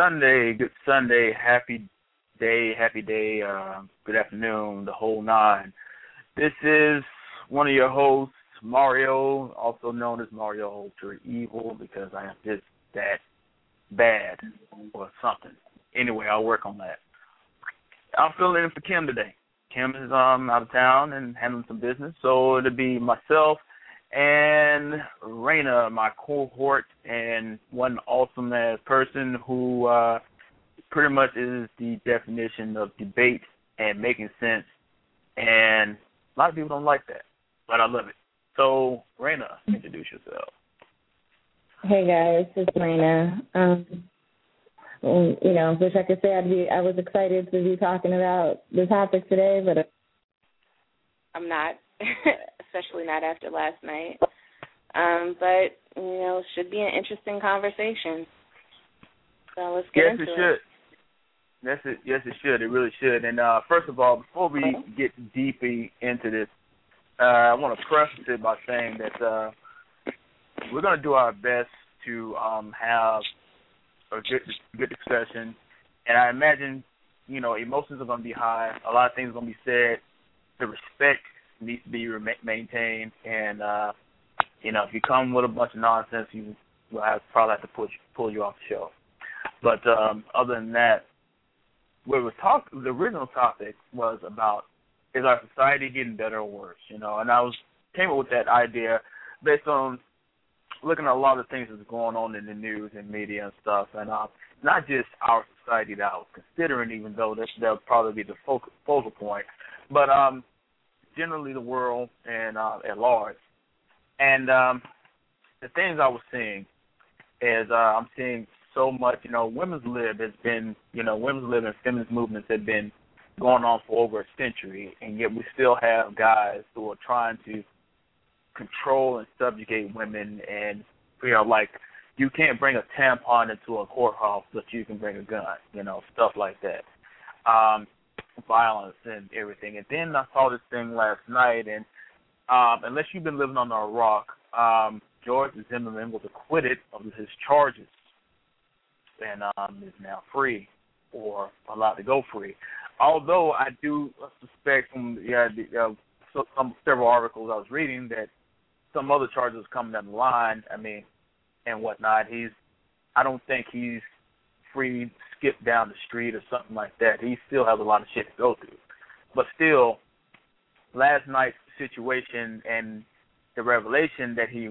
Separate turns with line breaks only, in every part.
Sunday, good Sunday, happy day, happy day, uh, good afternoon, the whole nine. This is one of your hosts, Mario, also known as Mario Ultra Evil, because I am just that bad or something. Anyway, I'll work on that. I'm filling in for Kim today. Kim is um out of town and handling some business, so it'll be myself and Raina, my cohort and one awesome ass person who uh pretty much is the definition of debate and making sense and a lot of people don't like that. But I love it. So Raina, introduce yourself.
Hey guys, it's Raina. Um you know, wish I could say I'd be I was excited to be talking about the topic today, but I'm not. not after last night. Um, but you know, should be an interesting conversation. So let's get
yes,
into
it. Yes, it should. Yes, it yes it should. It really should. And uh, first of all, before we
okay.
get deeply into this, uh, I want to preface it by saying that uh, we're going to do our best to um, have a good good discussion. And I imagine, you know, emotions are going to be high. A lot of things are going to be said. The respect needs to be maintained. And uh, you know, if you come with a bunch of nonsense, you will have probably have to push pull you off the show. But um, other than that, what was talk the original topic was about is our society getting better or worse? You know, and I was came up with that idea based on looking at a lot of things that's going on in the news and media and stuff, and uh, not just our society that I was considering, even though that that would probably be the focal, focal point, but um, generally the world and uh, at large. And um, the things I was seeing is uh, I'm seeing so much. You know, women's lib has been, you know, women's lib and feminist movements have been going on for over a century, and yet we still have guys who are trying to control and subjugate women, and you know, like you can't bring a tampon into a courthouse, but you can bring a gun. You know, stuff like that. Um, violence and everything. And then I saw this thing last night, and um, unless you've been living under a rock, um, George Zimmerman was acquitted of his charges and um, is now free or allowed to go free. Although I do suspect from yeah, the, uh, so, some several articles I was reading that some other charges coming down the line. I mean, and whatnot. He's I don't think he's free skip down the street or something like that. He still has a lot of shit to go through. But still, last night's situation and the revelation that he,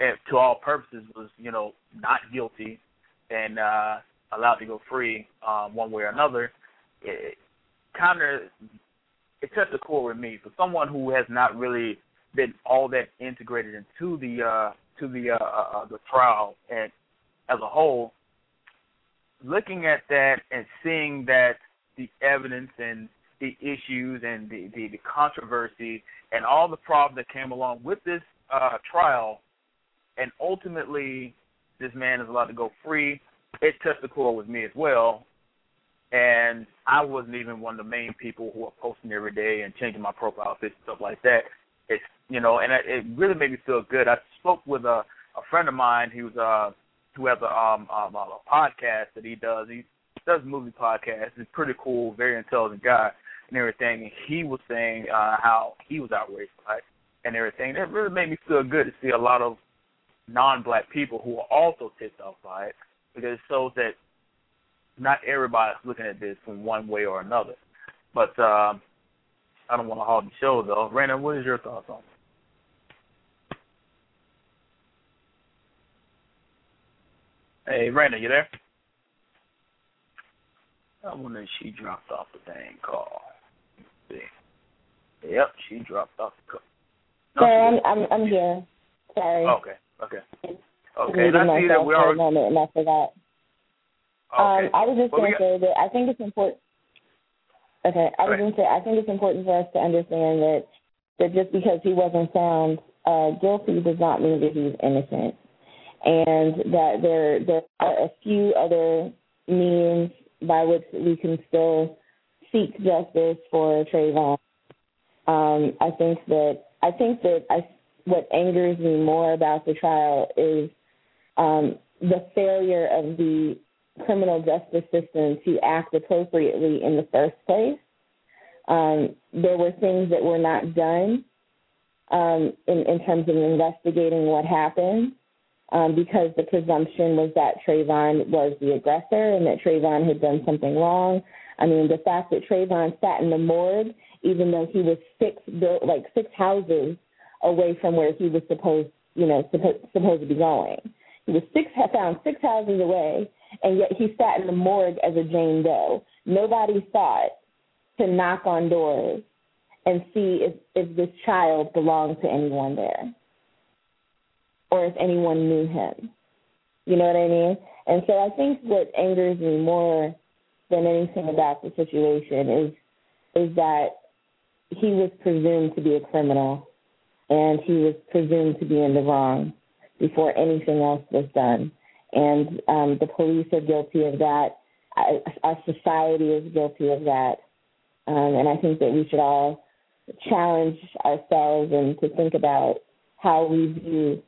eh, to all purposes, was you know not guilty and uh, allowed to go free um, one way or another. It kind of it touched the core with me for someone who has not really been all that integrated into the uh, to the uh, uh, uh, the trial and as a whole. Looking at that and seeing that the evidence and the issues and the, the, the controversy and all the problems that came along with this uh, trial, and ultimately this man is allowed to go free. It touched the core with me as well, and I wasn't even one of the main people who are posting every day and changing my profile and stuff like that. It's you know, and it really made me feel good. I spoke with a a friend of mine who's uh who has a um, um a podcast that he does. He does movie podcasts. He's pretty cool, very intelligent guy and everything. And he was saying uh how he was outraged by it and everything. That really made me feel good to see a lot of non-black people who are also ticked off by it because it shows that not everybody's looking at this from one way or another. But um, I don't want to hog the show though. Raina, what is your thoughts on it? Hey, Raina, you there? I wonder if she dropped off the dang call. Let's see. Yep, she dropped off the call.
No, Sorry, I'm, I'm I'm here. Sorry.
Okay, okay. Okay, and I see that we are.
Moment and I forgot.
Okay.
Um, I was just
well,
going to say that I think it's important. Okay, I was going to say I think it's important for us to understand that that just because he wasn't found uh, guilty does not mean that he's innocent, and that there there are a few other means by which we can still seek justice for Trayvon. Um, I think that I think that I what angers me more about the trial is um, the failure of the criminal justice system to act appropriately in the first place. Um, there were things that were not done um, in, in terms of investigating what happened um, because the presumption was that Trayvon was the aggressor and that Trayvon had done something wrong. I mean, the fact that Trayvon sat in the morgue, even though he was six built like six houses away from where he was supposed, you know, supposed supposed to be going. He was six found six houses away, and yet he sat in the morgue as a Jane Doe. Nobody thought to knock on doors and see if, if this child belonged to anyone there or if anyone knew him. You know what I mean? And so I think what angers me more than anything about the situation is is that he was presumed to be a criminal and he was presumed to be in the wrong before anything else was done and um, the police are guilty of that. Our society is guilty of that, um, and I think that we should all challenge ourselves and to think about how we view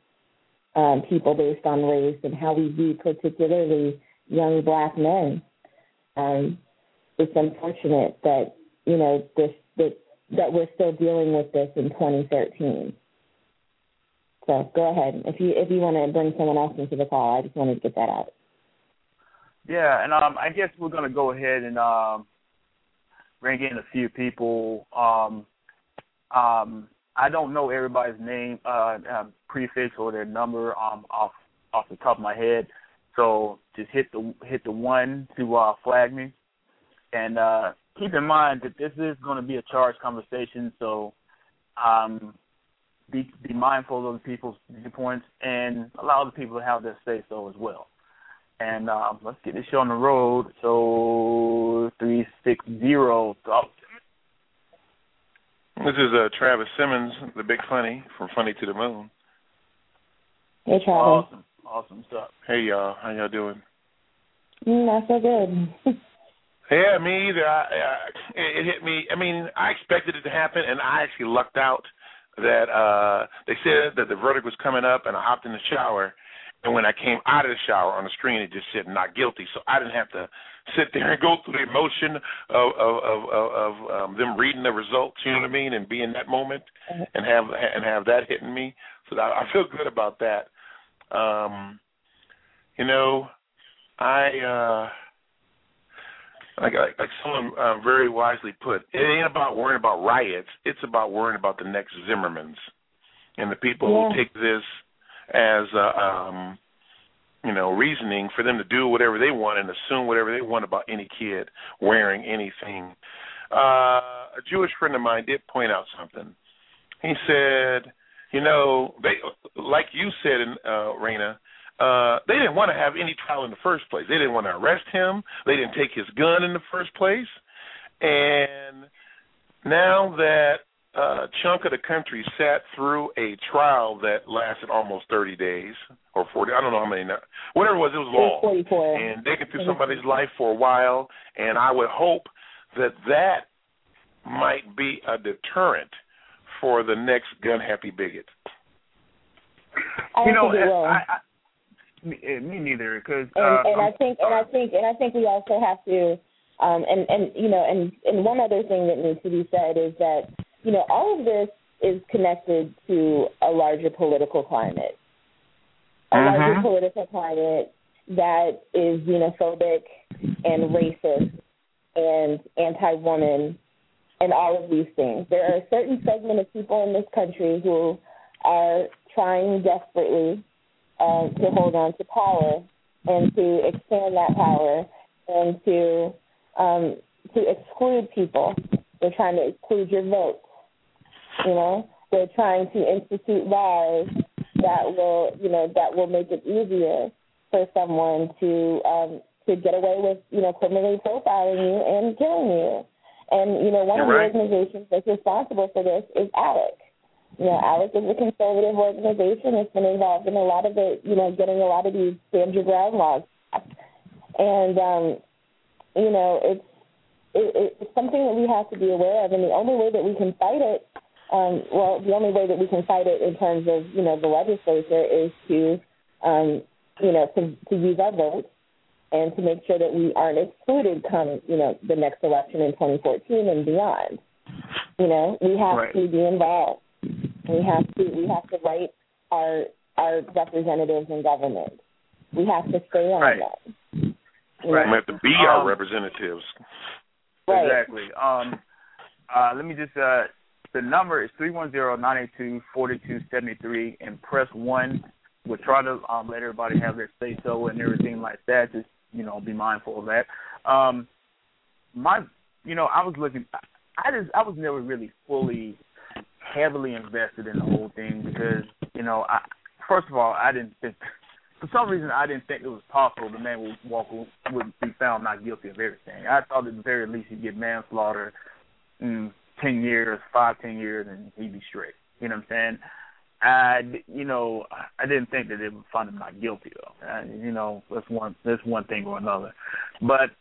um, people based on race and how we view particularly young black men. Um, it's unfortunate that you know this that that we're still dealing with this in 2013. So go ahead. If you if you want to bring someone else into the call, I just wanted to get that out.
Yeah, and um, I guess we're gonna go ahead and um, bring in a few people. Um, um, I don't know everybody's name, uh, um, prefix or their number um, off off the top of my head. So just hit the hit the one to uh, flag me, and uh, keep in mind that this is going to be a charged conversation. So um, be be mindful of the people's viewpoints and allow the people to have their say so as well. And um, let's get this show on the road. So three six zero.
This is uh, Travis Simmons, the Big Funny from Funny to the Moon.
Hey, Travis.
Awesome, awesome stuff.
Hey y'all, how y'all doing?
Mm, not so good.
yeah, me either. I, I, it hit me. I mean, I expected it to happen, and I actually lucked out that uh they said that the verdict was coming up, and I hopped in the shower, and when I came out of the shower on the screen, it just said not guilty. So I didn't have to sit there and go through the emotion of of of, of, of um, them reading the results. You know what I mean, and be in that moment, and have and have that hitting me. So I, I feel good about that. Um, you know, I. uh like like, like someone uh, very wisely put, it ain't about worrying about riots. It's about worrying about the next Zimmermans and the people
yeah.
who take this as uh, um you know reasoning for them to do whatever they want and assume whatever they want about any kid wearing anything. Uh, a Jewish friend of mine did point out something. He said, you know, they like you said, in, uh, Raina, uh, they didn't want to have any trial in the first place. They didn't want to arrest him. They didn't take his gun in the first place. And now that uh, a chunk of the country sat through a trial that lasted almost 30 days or 40, I don't know how many, whatever it was, it was long.
44.
And they get through somebody's life for a while. And I would hope that that might be a deterrent for the next gun happy bigot.
I
you know,
think it will.
I, I, me, eh, neither. Because
and,
uh,
and I think and I think and I think we also have to um and and you know and and one other thing that needs to be said is that you know all of this is connected to a larger political climate a larger
Mhm.
political climate that is xenophobic and racist and anti-woman and all of these things. There are a certain segment of people in this country who are trying desperately uh, to hold on to power and to expand that power and to um, to exclude people. They're trying to exclude your vote. You know, they're trying to institute laws that will, you know, that will make it easier for someone to um, to get away with, you know, criminally profiling you and killing you. And you know, one of
You're right.
the organizations that's responsible for this is ALEC. You know, ALEC is a conservative organization. that's been involved in a lot of the, you know, getting a lot of these your ground laws. passed. And um, you know, it's it, it's something that we have to be aware of, and the only way that we can fight it, um, well, the only way that we can fight it in terms of you know the legislature is to, um, you know, to to use our vote and to make sure that we aren't excluded come you know the next election in 2014 and beyond. You know, we have
Right.
to be involved. We have to we have to write our our representatives in government. We have to stay on
Right.
them. You
Right.
We have to be our
Um,
representatives.
Right.
Exactly. Um, uh, let me just. Uh, the number is three one zero nine eight two forty two seventy three, and press one. We'll try to um, let everybody have their say so and everything like that. Just you know, be mindful of that. Um, my, you know, I was looking. I- just I was never really fully heavily invested in the whole thing because you know, I first of all, I didn't think. For some reason, I didn't think it was possible the man would walk would be found not guilty of everything. I thought at the very least he'd get manslaughter, mm, ten years, five, ten years, and he'd be straight. You know what I'm saying? I, you know, I didn't think that they would find him not guilty though. Uh, you know, that's one that's one thing or another. But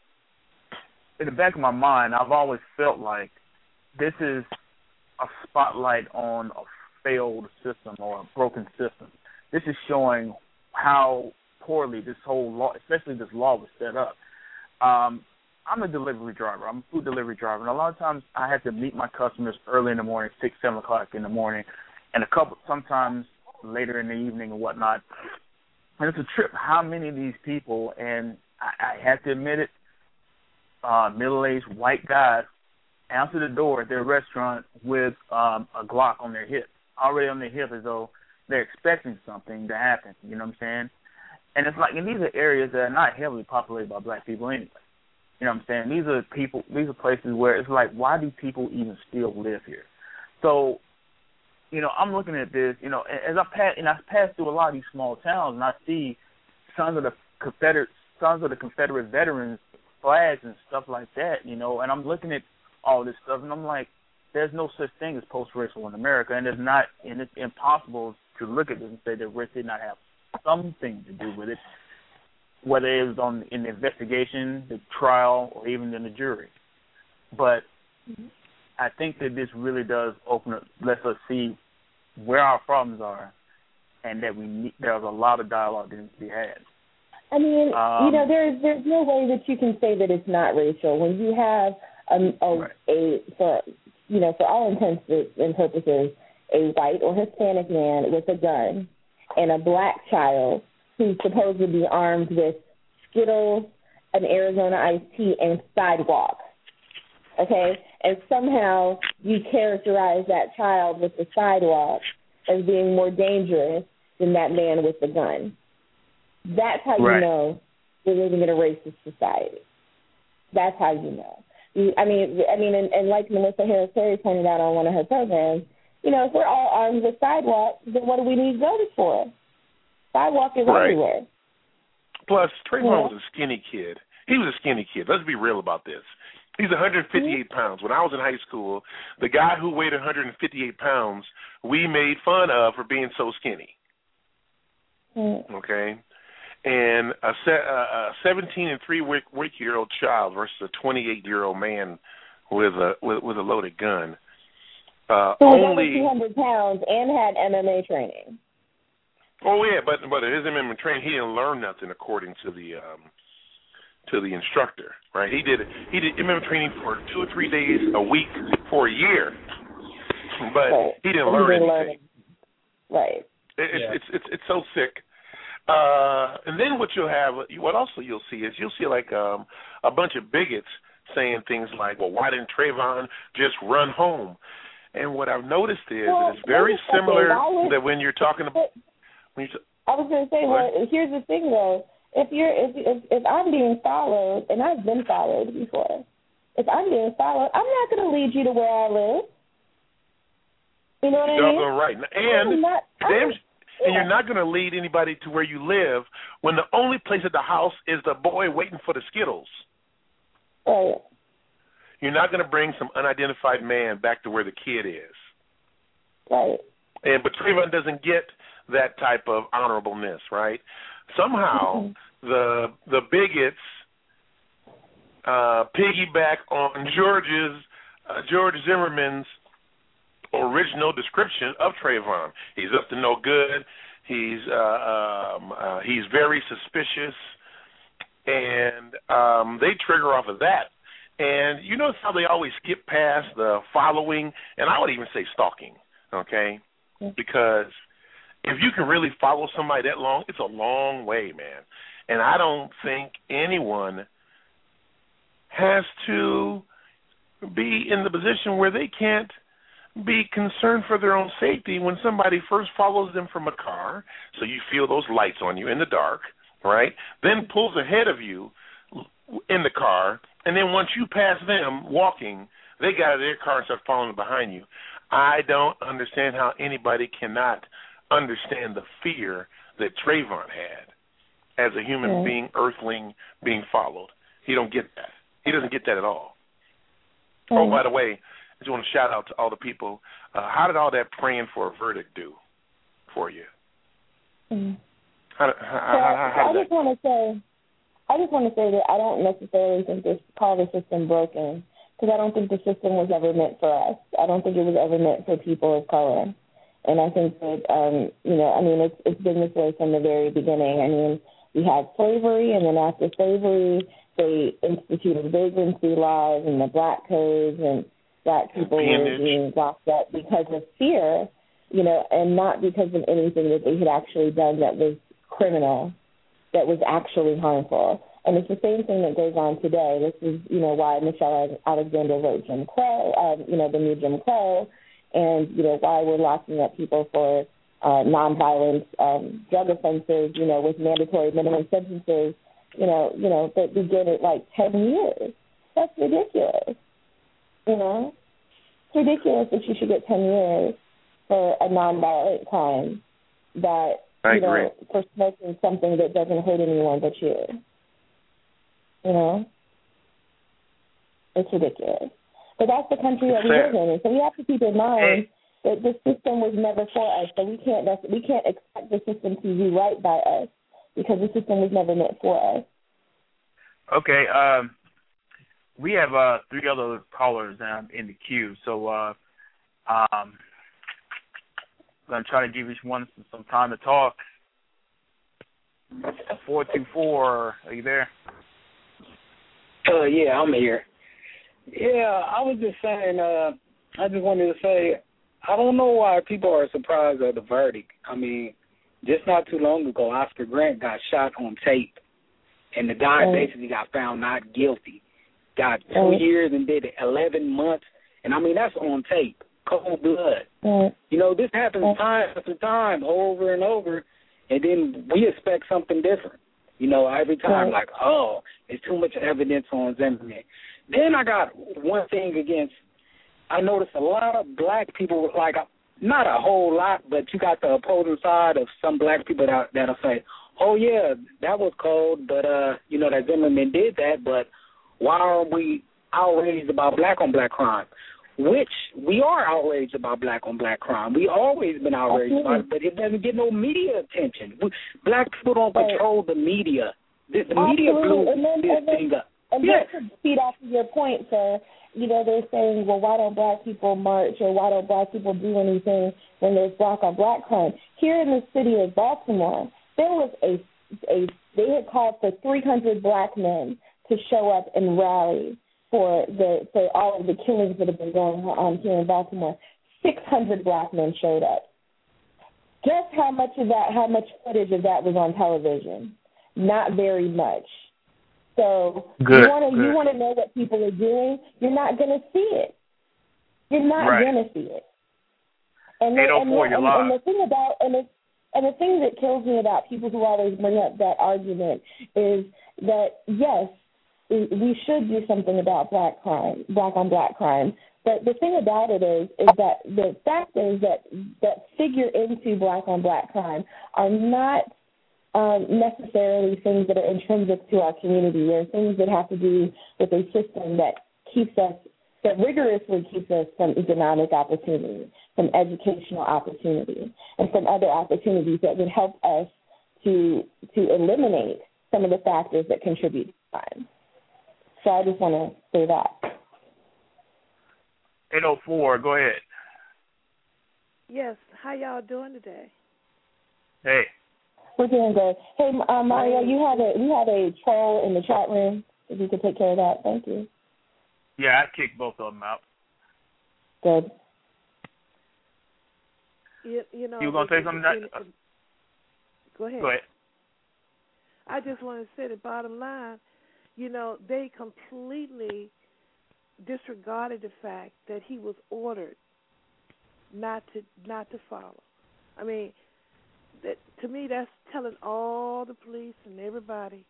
in the back of my mind, I've always felt like this is a spotlight on a failed system or a broken system. This is showing how poorly this whole law, especially this law, was set up. Um, I'm a delivery driver. I'm a food delivery driver, and a lot of times I have to meet my customers early in the morning, six, seven o'clock in the morning, and a couple sometimes later in the evening and whatnot. And it's a trip. How many of these people, and I, I have to admit it, uh, middle-aged white guys answer the door at their restaurant with um, a Glock on their hip, already on their hip, as though they're expecting something to happen. You know what I'm saying? And it's like, and these are areas that are not heavily populated by black people anyway. You know what I'm saying? These are people. These are places where it's like, why do people even still live here? So, you know, I'm looking at this. You know, as I pass and I pass through a lot of these small towns, and I see sons of the Confederate sons of the Confederate veterans flags and stuff like that. You know, and I'm looking at all this stuff, and I'm like, there's no such thing as post-racial in America, and it's not, and it's impossible to look at this and say that race did not have something to do with it, whether it was on in the investigation, the trial, or even in the jury. But I think that this really does open up, lets us see
where our problems are, and that we need, there's a lot of dialogue that needs to be had.
I mean,
Um,
you know, there's there's no way that you can say that it's not racial when you have um, a,
Right.
a for you know for all intents and purposes a white or Hispanic man with a gun and a black child who's supposed to be armed with Skittles, an Arizona iced tea, and sidewalk. Okay, and somehow you characterize that child with the sidewalk as being more dangerous than that man with the gun. That's how
Right.
you know we're living in a racist society. That's how you know. You, I mean, I mean, and, and like Melissa Harris Perry pointed out on one of her programs, you know, if we're all armed with sidewalks, then what do we need guns for? Sidewalk is
Right.
everywhere.
Plus, Trayvon
Yeah.
was a skinny kid. He was a skinny kid. Let's be real about this. He's 158 pounds. When I was in high school, the guy who weighed 158 pounds, we made fun of for being so skinny.
Mm.
Okay, and a, se- a 17 and three week, week year old child versus a 28 year old man with a with, with a loaded gun. Uh,
over
only
200 pounds and had MMA training.
Oh yeah, but but his MMA training, he didn't learn nothing according to the um to the instructor, right? He did he did MMA training for two or three days a week for a year, but
Right.
he didn't
And
learn
didn't
anything.
Right.
It, it's,
Yeah.
it's it's it's so sick. Uh, and then what you'll have, what also you'll see is you'll see like um a bunch of bigots saying things like, "Well, why didn't Trayvon just run home?" And what I've noticed is
Well,
it's very
wait a second.
similar
Why
that when you're talking about when you
I was going to say,
What?
well, here's the thing though. If you're if if if I'm being followed, and I've been followed before, if I'm being followed, I'm not going to lead you to where I live. You know what I mean?
doggone right,
I'm
and
not,
damn,
I'm-
and
yeah.
you're not going to lead anybody to where you live when the only place at the house is the boy waiting for the Skittles.
Right.
You're not going to bring some unidentified man back to where the kid is.
Right.
And but Trayvon doesn't get that type of honorableness, right? Somehow the the bigots uh piggyback on George's uh, George Zimmerman's original description of Trayvon. He's up to no good. He's uh, um, uh, he's very suspicious, and um, they trigger off of that. And you notice how they always skip past the following, and I would even say stalking, okay? Because if you can really follow somebody that long, it's a long way, man. And I don't think anyone has to be in the position where they can't be concerned for their own safety when somebody first follows them from a car, so you feel those lights on you in the dark, right? Then pulls ahead of you in the car, and then once you pass them walking, they get out of their car and start following behind you. I don't understand how anybody cannot understand the fear that Trayvon had as a human
Yeah.
being, earthling, being followed. He don't get that. He doesn't get that at all. Oh, by the way, I just want to shout out to all the people. Uh, how did all that praying for a verdict do for you?
Mhm.
How, how, how, how,
I just want to say, I just want to say that I don't necessarily think this call the system broken because I don't think the system was ever meant for us. I don't think it was ever meant for people of color, and I think that um, you know, I mean, it's it's been this way from the very beginning. I mean, we had slavery, and then after slavery, they instituted vagrancy laws and the black codes, and black people were being locked up because of fear, you know, and not because of anything that they had actually done that was criminal, that was actually harmful. And it's the same thing that goes on today. This is, you know, why Michelle Alexander wrote Jim Crow, um, you know, the new Jim Crow, and you know why we're locking up people for uh, nonviolent um, drug offenses, you know, with mandatory minimum sentences, you know, you know that begin at like ten years. That's ridiculous. You know, it's ridiculous that you should get ten years for a nonviolent crime that
I
you know
agree.
for smoking something that doesn't hurt anyone but you. You know, it's ridiculous. But that's the country that
It's
we live in, and so we have to keep in mind that the system was never for us. So we can't we can't expect the system to do right by us because the system was never meant for us.
Okay, um, we have uh, three other callers um, in the queue. So, uh, um, I'm gonna try to give each one some time to talk. Four two four, are you there?
Uh, yeah, I'm here. Yeah, I was just saying. Uh, I just wanted to say, I don't know why people are surprised at the verdict. I mean, just not too long ago, Oscar Grant got shot on tape, and the guy
Right.
basically got found not guilty. Got two
Right.
years and did eleven months, and I mean that's on tape, cold blood.
Right.
You know, this happens time after time, over and over, and then we expect something different. You know, every time, like, oh, it's too much evidence on Zimmerman. Then I got one thing against. I noticed a lot of black people, like, not a whole lot, but you got the opposing side of some black people that that'll say, "Oh yeah, that was cold," but uh, you know that Zimmerman did that, but why aren't we outraged about black on black crime? Which we are outraged about black on black crime. We always been outraged about it, but it doesn't get no media attention. We, black people don't control the media. The, the media blew this thing up.
And
Yes.
just to feed off of your point, sir, you know, they're saying, well, why don't black people march or why don't black people do anything when there's black on black crime? Here in the city of Baltimore, there was a, a they had called for 300 black men to show up and rally for the for all of the killings that have been going on here in Baltimore. 600 black men showed up. Guess how much of that, how much footage of that was on television? Not very much. So
Good,
you want to you want to know what people are doing. You're not going to see it. You're not
Right.
going to see it. And the, and, the,
804, you're
and, and the thing about and the and the thing that kills me about people who always bring up that argument is that yes, we we should do something about black crime, black on black crime. But the thing about it is, is that the factors that that figure into black on black crime are not um, necessarily things that are intrinsic to our community. They're things that have to do with a system that keeps us, that rigorously keeps us from economic opportunity, from educational opportunity, and from other opportunities that would help us to to eliminate some of the factors that contribute to crime. So I just want to say that.
804, go ahead.
Yes. How y'all doing today?
Hey.
We're doing good. Hey, uh, Mario, you had a you had a troll in the chat room. If you could take care of that, thank you.
Yeah, I kicked both of them out.
Good.
You, you know.
You were gonna
the-
say something,
the-
Nat?
Go ahead.
Go ahead.
I just want to say the bottom line. You know, they completely disregarded the fact that he was ordered not to not to follow. I mean, that to me that's telling all the police and everybody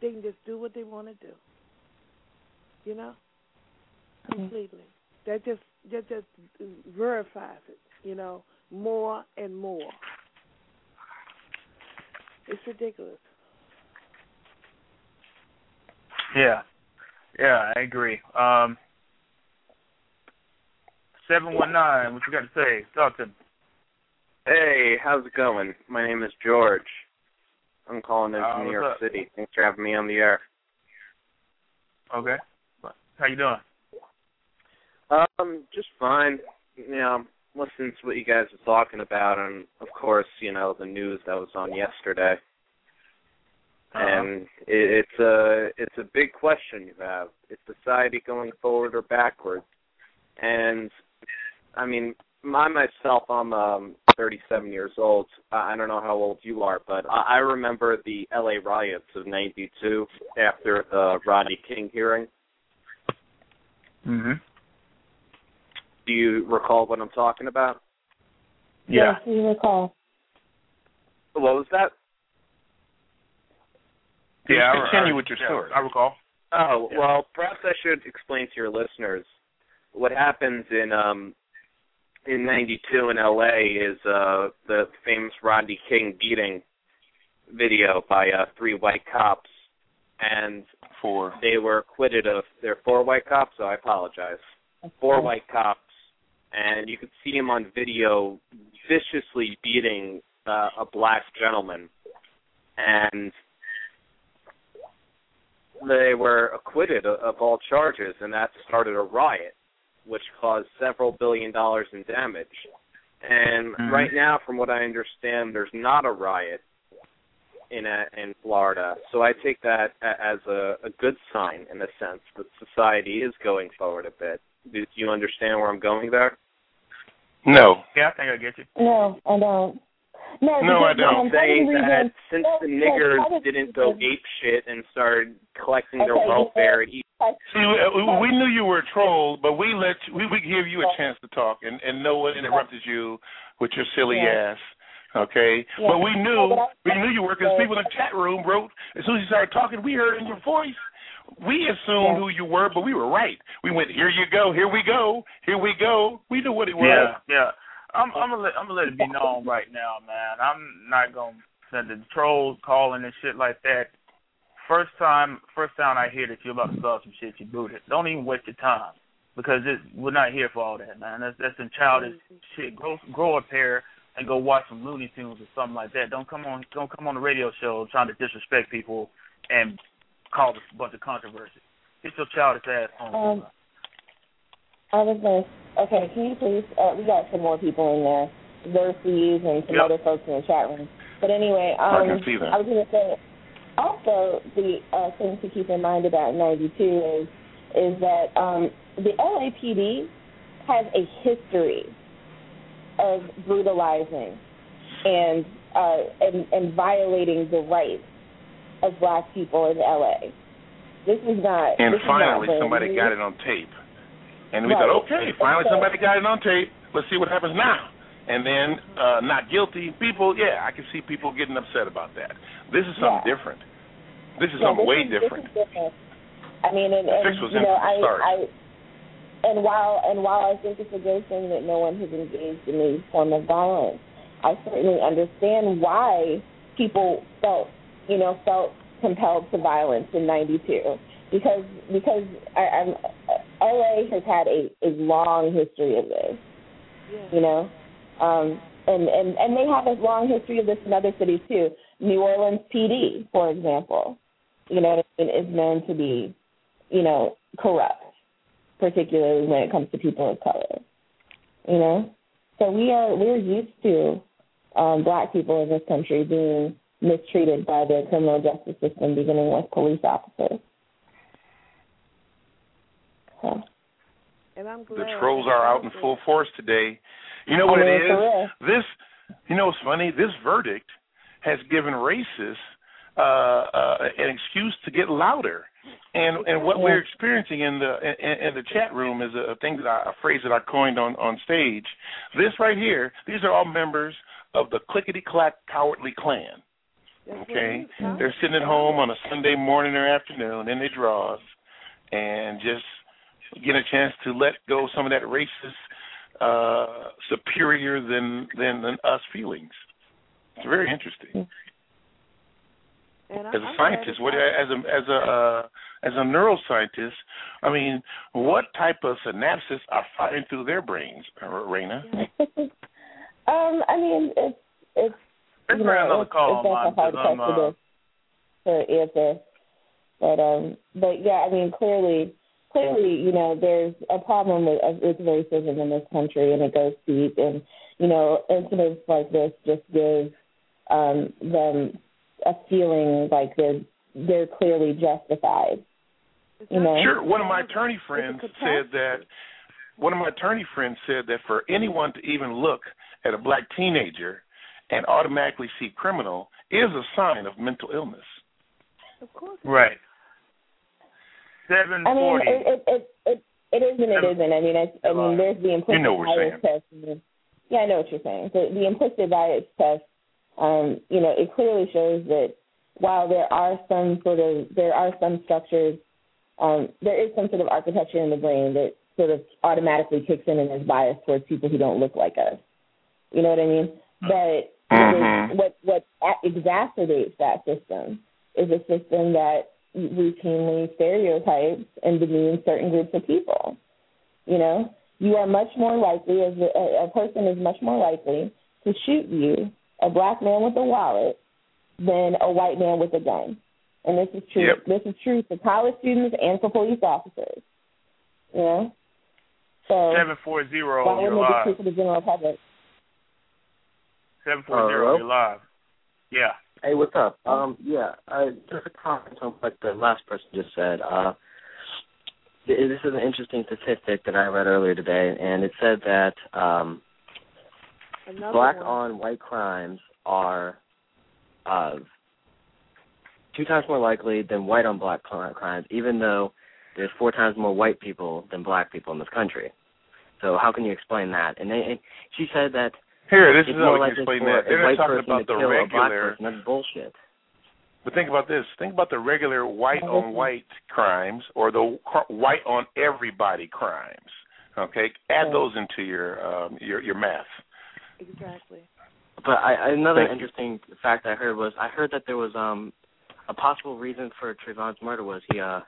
they can just do what they want to do. You know, completely. That just that just verifies it. You know, more and more. It's ridiculous.
Yeah. Yeah, I agree. Um seven one nine, what you got to say? Talk to me.
Hey, how's it going? My name is George. I'm calling in
Uh,
from New York
up?
City. Thanks for having me on the air.
Okay. How you doing?
Um, just fine. You know, listening to what you guys are talking about, and of course, you know, the news that was on yesterday.
Uh-huh.
And it, it's a it's a big question you have. Is society going forward or backwards? And I mean, I myself, I'm um 37 years old. I I don't know how old you are, but I I remember the LA riots of '92 after the Rodney King hearing.
Mhm.
Do you recall what I'm talking about?
Yeah.
Yes, we recall.
What was that?
Yeah, I-
Continue with your
yeah,
story.
I recall.
Oh,
Yeah.
well, perhaps I should explain to your listeners what happens in um in 92 in LA is uh the famous Rodney King beating video by uh three white cops. And
For
they were acquitted of their four white cops, so I apologize. Four white cops. And you could see him on video viciously beating uh, a black gentleman. And they were acquitted of, of all charges, and that started a riot, which caused several billion dollars in damage. And
Mhm.
right now, from what I understand, there's not a riot in a, in Florida. So I take that a- as a, a good sign in a sense that society is going forward a bit. Do you understand where I'm going there?
No.
Yeah, I think I get you.
No, I don't. No,
No, I don't.
part of the
saying that since
no,
the niggers
of the
didn't go ape shit and started collecting their
Okay,
welfare and eat
See, we, we knew you were a troll, but we let you, we would give you a chance to talk, and, and no one interrupted you with your silly
Yeah.
ass. Okay,
Yeah.
but we knew
No, but I-
we knew you were because people in the chat room wrote as soon as you started talking, we heard in your voice. We assumed
Yeah.
who you were, but we were right. We went, here you go, here we go, here we go. We knew what it was.
Yeah, yeah. I'm I'm gonna let I'm gonna let it be known right now, man. I'm not gonna send the trolls calling and shit like that. First time first time I hear that you're about to start some shit, you boot it. Don't even waste your time. Because it, we're not here for all that, man. That's that's some childish shit. Grow grow a pair and go watch some Looney Tunes or something like that. Don't come on don't come on the radio show trying to disrespect people and cause a bunch of controversy. Get your childish ass home.
Um, I was gonna. Okay, can you please? Uh, we got some more people in there, Xerxes and some
Yep.
other folks in the chat room. But anyway, um,
I can see that.
I was gonna say. Also, the uh, thing to keep in mind about '92 is is that um, the LAPD has a history of brutalizing and uh, and and violating the rights of black people in LA. This is not.
And
is not
finally, somebody got it on tape. And we
Right.
thought, okay, finally
Okay.
somebody got it on tape. Let's see what happens now. And then, uh, not guilty people, yeah, I can see people getting upset about that. This is something
Yeah.
different. This is
Yeah,
something
this
way
is-
different.
This is different. I mean, and, and you know,
in from the
I. I, and while and while I think it's a good thing that no one has engaged in any form of violence, I certainly understand why people felt, you know, felt compelled to violence in '92 because because I, I'm LA has had a a long history of this,
Yeah.
you know, um, and and and they have a long history of this in other cities too. New Orleans PD, for example, you know, what I mean, is known to be, you know, corrupt, particularly when it comes to people of color. You know, so we are we're used to um, black people in this country being mistreated by the criminal justice system, beginning with police officers. So,
And I'm
The trolls are out in full force today. You know what
mean,
it
for
is?
real.
This, you know what's funny? This verdict has given racists uh, uh, an excuse to get louder. And and what we're experiencing in the in, in the chat room is a, thing that I, a phrase that I coined on on stage. This right here, these are all members of the clickety clack cowardly clan. Okay,
it is, huh?
they're sitting at home on a Sunday morning or afternoon in their drawers, and just get a chance to let go some of that racist, uh, superior than than than us feelings. It's very interesting.
And
As a scientist, what as a as a uh, as a neuroscientist, I mean, what type of synapses are firing through their brains, uh, Raina?
um, I mean, it's it's
Let's bring another
it's,
call
it's
on mine
hard
because I'm uh,
to answer. But um, but yeah, I mean, clearly, clearly, you know, there's a problem with with racism in this country, and it goes deep. And you know, incidents like this just give um them a feeling like they're they're clearly justified. You know.
Sure. One of my attorney friends said that. One of my attorney friends said that for anyone to even look at a black teenager and automatically see criminal is a sign of mental illness.
Of course.
right. Seven
I mean, it it it it, it is and it
Seven-
isn't. I mean, I, I mean, there's the implicit
You know what
bias test. Yeah, I know what you're saying. So the implicit bias test, um, you know, it clearly shows that while there are some sort of there are some structures, um, there is some sort of architecture in the brain that sort of automatically kicks in and is biased towards people who don't look like us. You know what I mean? But
Mhm.
what what a- exacerbates that system is a system that routinely stereotypes and demean certain groups of people. You know, you are much more likely, as a, a person is much more likely to shoot you, a black man with a wallet, than a white man with a gun. And this is true.
Yep.
This is true for college students and for police officers. You know, so
Seven four zero.
why
You're
wouldn't it be
live.
true for the general public?
Seven four zero. You're live. Yeah.
Hey, what's up? Um, yeah, uh, just a comment on what the last person just said. Uh, this is an interesting statistic that I read earlier today, and it said that um,
Another
black
one.
on white crimes are uh, two times more likely than white on black crimes, even though there's four times more white people than black people in this country. So how can you explain that? And, they, and she said that
Here, this
it's
is how
more
we can explain that. They're not talking about the
kill a black
regular.
That's bullshit.
But think about this. Think about the regular white on white crimes or the white on everybody crimes. Okay, add those into your um, your your math.
Exactly.
But I, I- another
Thank you.
interesting fact I heard was I heard that there was um a possible reason for Trayvon's murder was he uh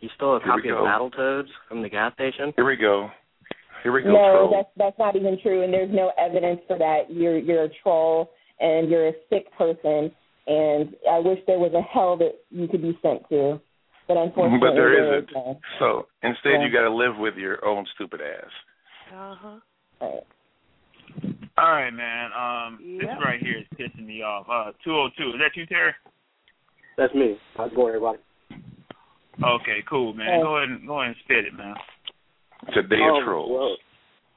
he stole a
Here
copy of. Battletoads from the gas station.
Here we go. Here we go.
No,
troll.
that's that's not even true, and there's no evidence for that. You're you're a troll, and you're a sick person, and I wish there was a hell that you could be sent to, but unfortunately
but there
there
isn't.
is none.
So instead,
Yeah.
you got to live with your own stupid ass.
Uh huh.
Right.
All right, man. Um, this right here is pissing me off. Uh, two oh two. Is that you, Terry?
That's me. How's it going, everybody?
Okay, cool, man.
Hey.
Go ahead and go ahead and spit it, man.
Today
Um,
of trolls.
Well,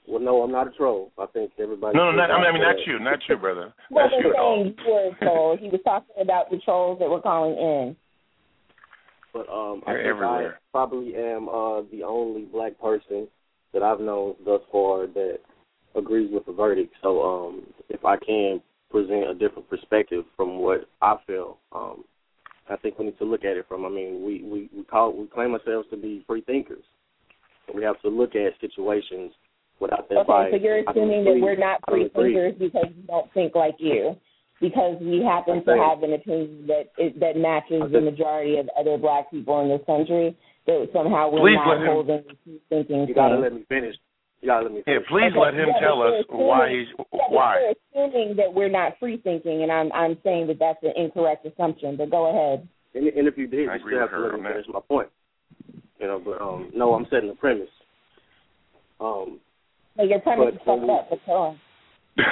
well, no, I'm not a troll. I think everybody.
no, no, not, I mean
uh,
not you, not you, brother.
He wasn't
That's you at
saying you were a troll. He was talking about the trolls that were calling in.
But um, I
They're
think
everywhere.
I probably am uh, the only black person that I've known thus far that agrees with the verdict. So um, if I can present a different perspective from what I feel, um, I think we need to look at it from. I mean, we we we call we claim ourselves to be free thinkers. We have to look at situations without that
Okay,
bias.
so you're assuming that we're not free thinkers because we don't think like you, because we happen to have an opinion that is, that matches
Okay.
the majority of other black people in this country. That somehow we're
Please
not
let him-
holding the thinking.
You gotta
thing.
let me finish. You gotta let me
Yeah, please
Okay,
let him
yeah,
tell us
you're
why
assuming-
he's
Yeah, but
why.
you're assuming that we're not free thinking, and I'm I'm saying that that's an incorrect assumption. But go ahead.
And, and if you did,
I
you
agree
still
with
have to let
on
me finish my point. You know, but um, no, I'm setting the premise. Um,
So your premise
But
is fucked
when-
up. But go on.
so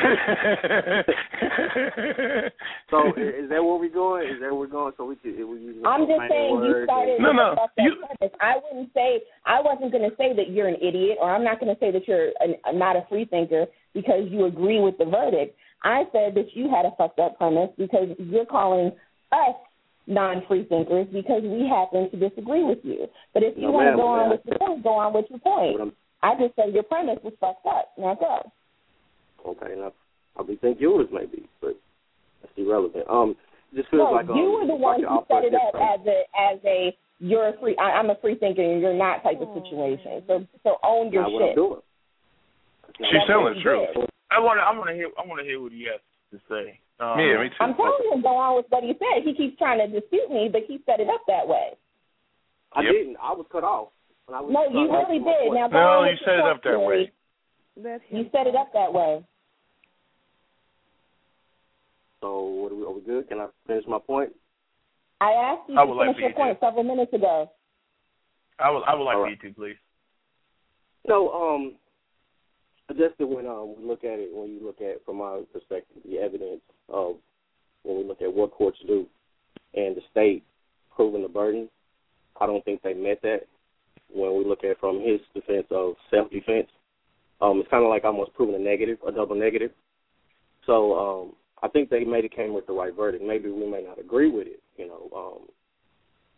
is that where we're going? Is that where we're going? So we could, if we using
I'm just saying you
words
started
and-
No, no,
a fucked up
you-
I wouldn't say I wasn't going to say that you're an idiot, or I'm not going to say that you're an, not a free thinker because you agree with the verdict. I said that you had a fucked up premise because you're calling us non-free thinkers because we happen to disagree with you. But if you
No,
want to go on with your point, go on with your point.
I'm-
just said your premise was fucked up. Now go.
Okay, and I probably think yours maybe, but that's irrelevant. Um, just feels
No,
like um,
you were the one
could
who
offer
set it up as a as a you're a free. I, I'm a free thinker and you're not type of
Oh,
situation. So so own your
not what I'm
shit.
doing.
She's telling the truth.
I want to. I want to hear. I want to hear what he has to say. Um,
Yeah, me too.
I'm telling you, go on with what he said. He keeps trying to dispute me, but he set it up that way.
I
Yep.
didn't. I was cut off. When I was
No, you really did.
point.
Now go
No, you
with
set it up that way.
You set it up that way.
So what are we, are we good? Can I finish my point?
I asked you
I
to
would like
finish
for
your
you to.
point several minutes ago.
I would. I would like
All right.
you to, please.
So, um, just that when um, we look at it, when you look at from our perspective, the evidence of when we look at what courts do and the state proving the burden, I don't think they met that. When we look at from his defense of self defense, um, it's kind of like almost proving a negative, a double negative. So um, I think they maybe came with the right verdict. Maybe we may not agree with it. You know, um,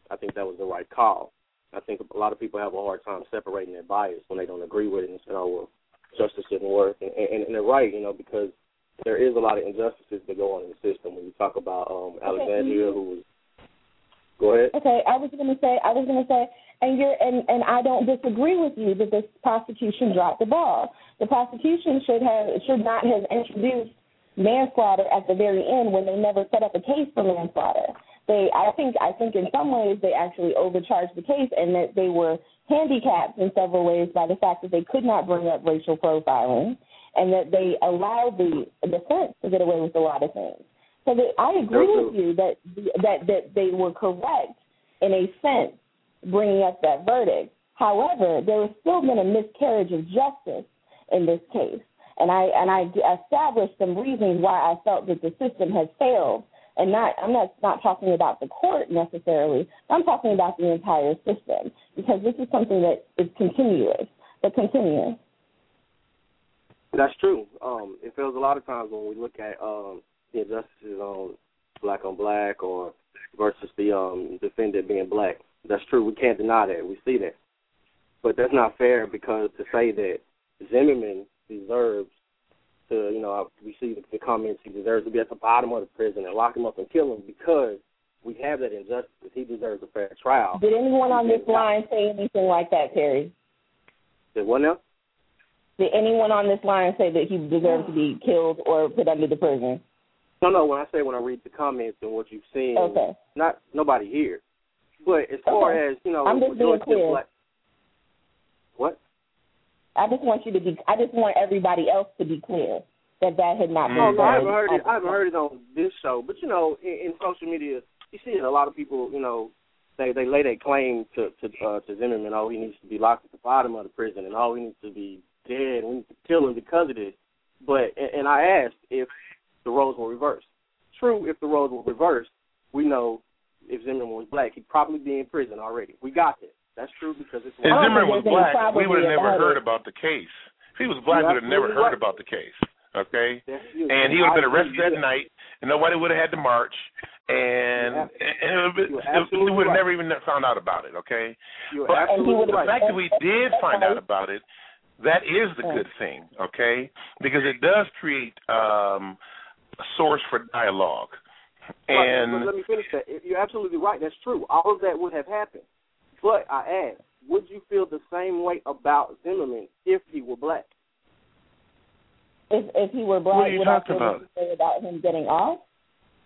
I think that was the right call. I think a lot of people have a hard time separating their bias when they don't agree with it and say, "Oh well, justice didn't work," and, and, and they're right, you know, because there is a lot of injustices that go on in the system. When you talk about um, Alexandria, who was, go ahead.
Okay, I was gonna say I was gonna say and you're and, and I don't disagree with you that the prosecution dropped the ball. The prosecution should have should not have introduced manslaughter at the very end when they never set up a case for manslaughter. They I think I think in some ways they actually overcharged the case and that they were handicapped in several ways by the fact that they could not bring up racial profiling and that they allowed the defense to get away with a lot of things. So that I agree with you that that that they were correct in a sense bringing up that verdict. However, there has still been a miscarriage of justice in this case. and I and I established some reasons why I felt that the system has failed. And not I'm not not talking about the court necessarily. I'm talking about the entire system because this is something that is continuous, but continuous.
That's true. Um, it feels a lot of times when we look at um, the injustices on black on black or versus the um, defendant being black. That's true. We can't deny that. We see that. But that's not fair because to say that Zimmerman deserves to, you know, we see the, the comments, he deserves to be at the bottom of the prison and lock him up and kill him because we have that injustice. He deserves a fair trial.
Did anyone on this line say anything like that, Terry?
Did what now?
Did anyone on this line say that he deserves to be killed or put under the prison?
No, no. When I say when I read the comments and what you've seen,
okay.
not nobody here. But as far
okay.
as you know,
I'm just being clear.
What?
I just want you to be. I just want everybody else to be clear that that had not been
no, no, I haven't heard it. I haven't heard it on this show, but you know, in, in social media, you see it. A lot of people, you know, they they lay their claim to to uh, to Zimmerman. Oh, he needs to be locked at the bottom of the prison, and oh, he needs to be dead. We need to kill him because of this. But and, and I asked if the roles were reversed. True, if the roles were reversed, we know if Zimmerman was black, he'd probably be in prison already. We got that. That's true because it's.
If Zimmerman was black, we would have never heard
it.
about the case. If he was black, we would have never
absolutely
heard about the case. Okay, and he would have been arrested that night, and nobody would have had to march, and
You're
and would have been, we would have
right.
never even found out about it. Okay,
You're
but
absolutely
the
right.
fact that we did find out about it, that is the good thing. Okay, because it does create um, a source for dialogue.
Right,
And
but let me finish that. You're absolutely right. That's true. All of that would have happened. But I asked, would you feel the same way about Zimmerman if he were black?
If if he were black,
What are you
would
talking
feel
about?
the same way about him getting off?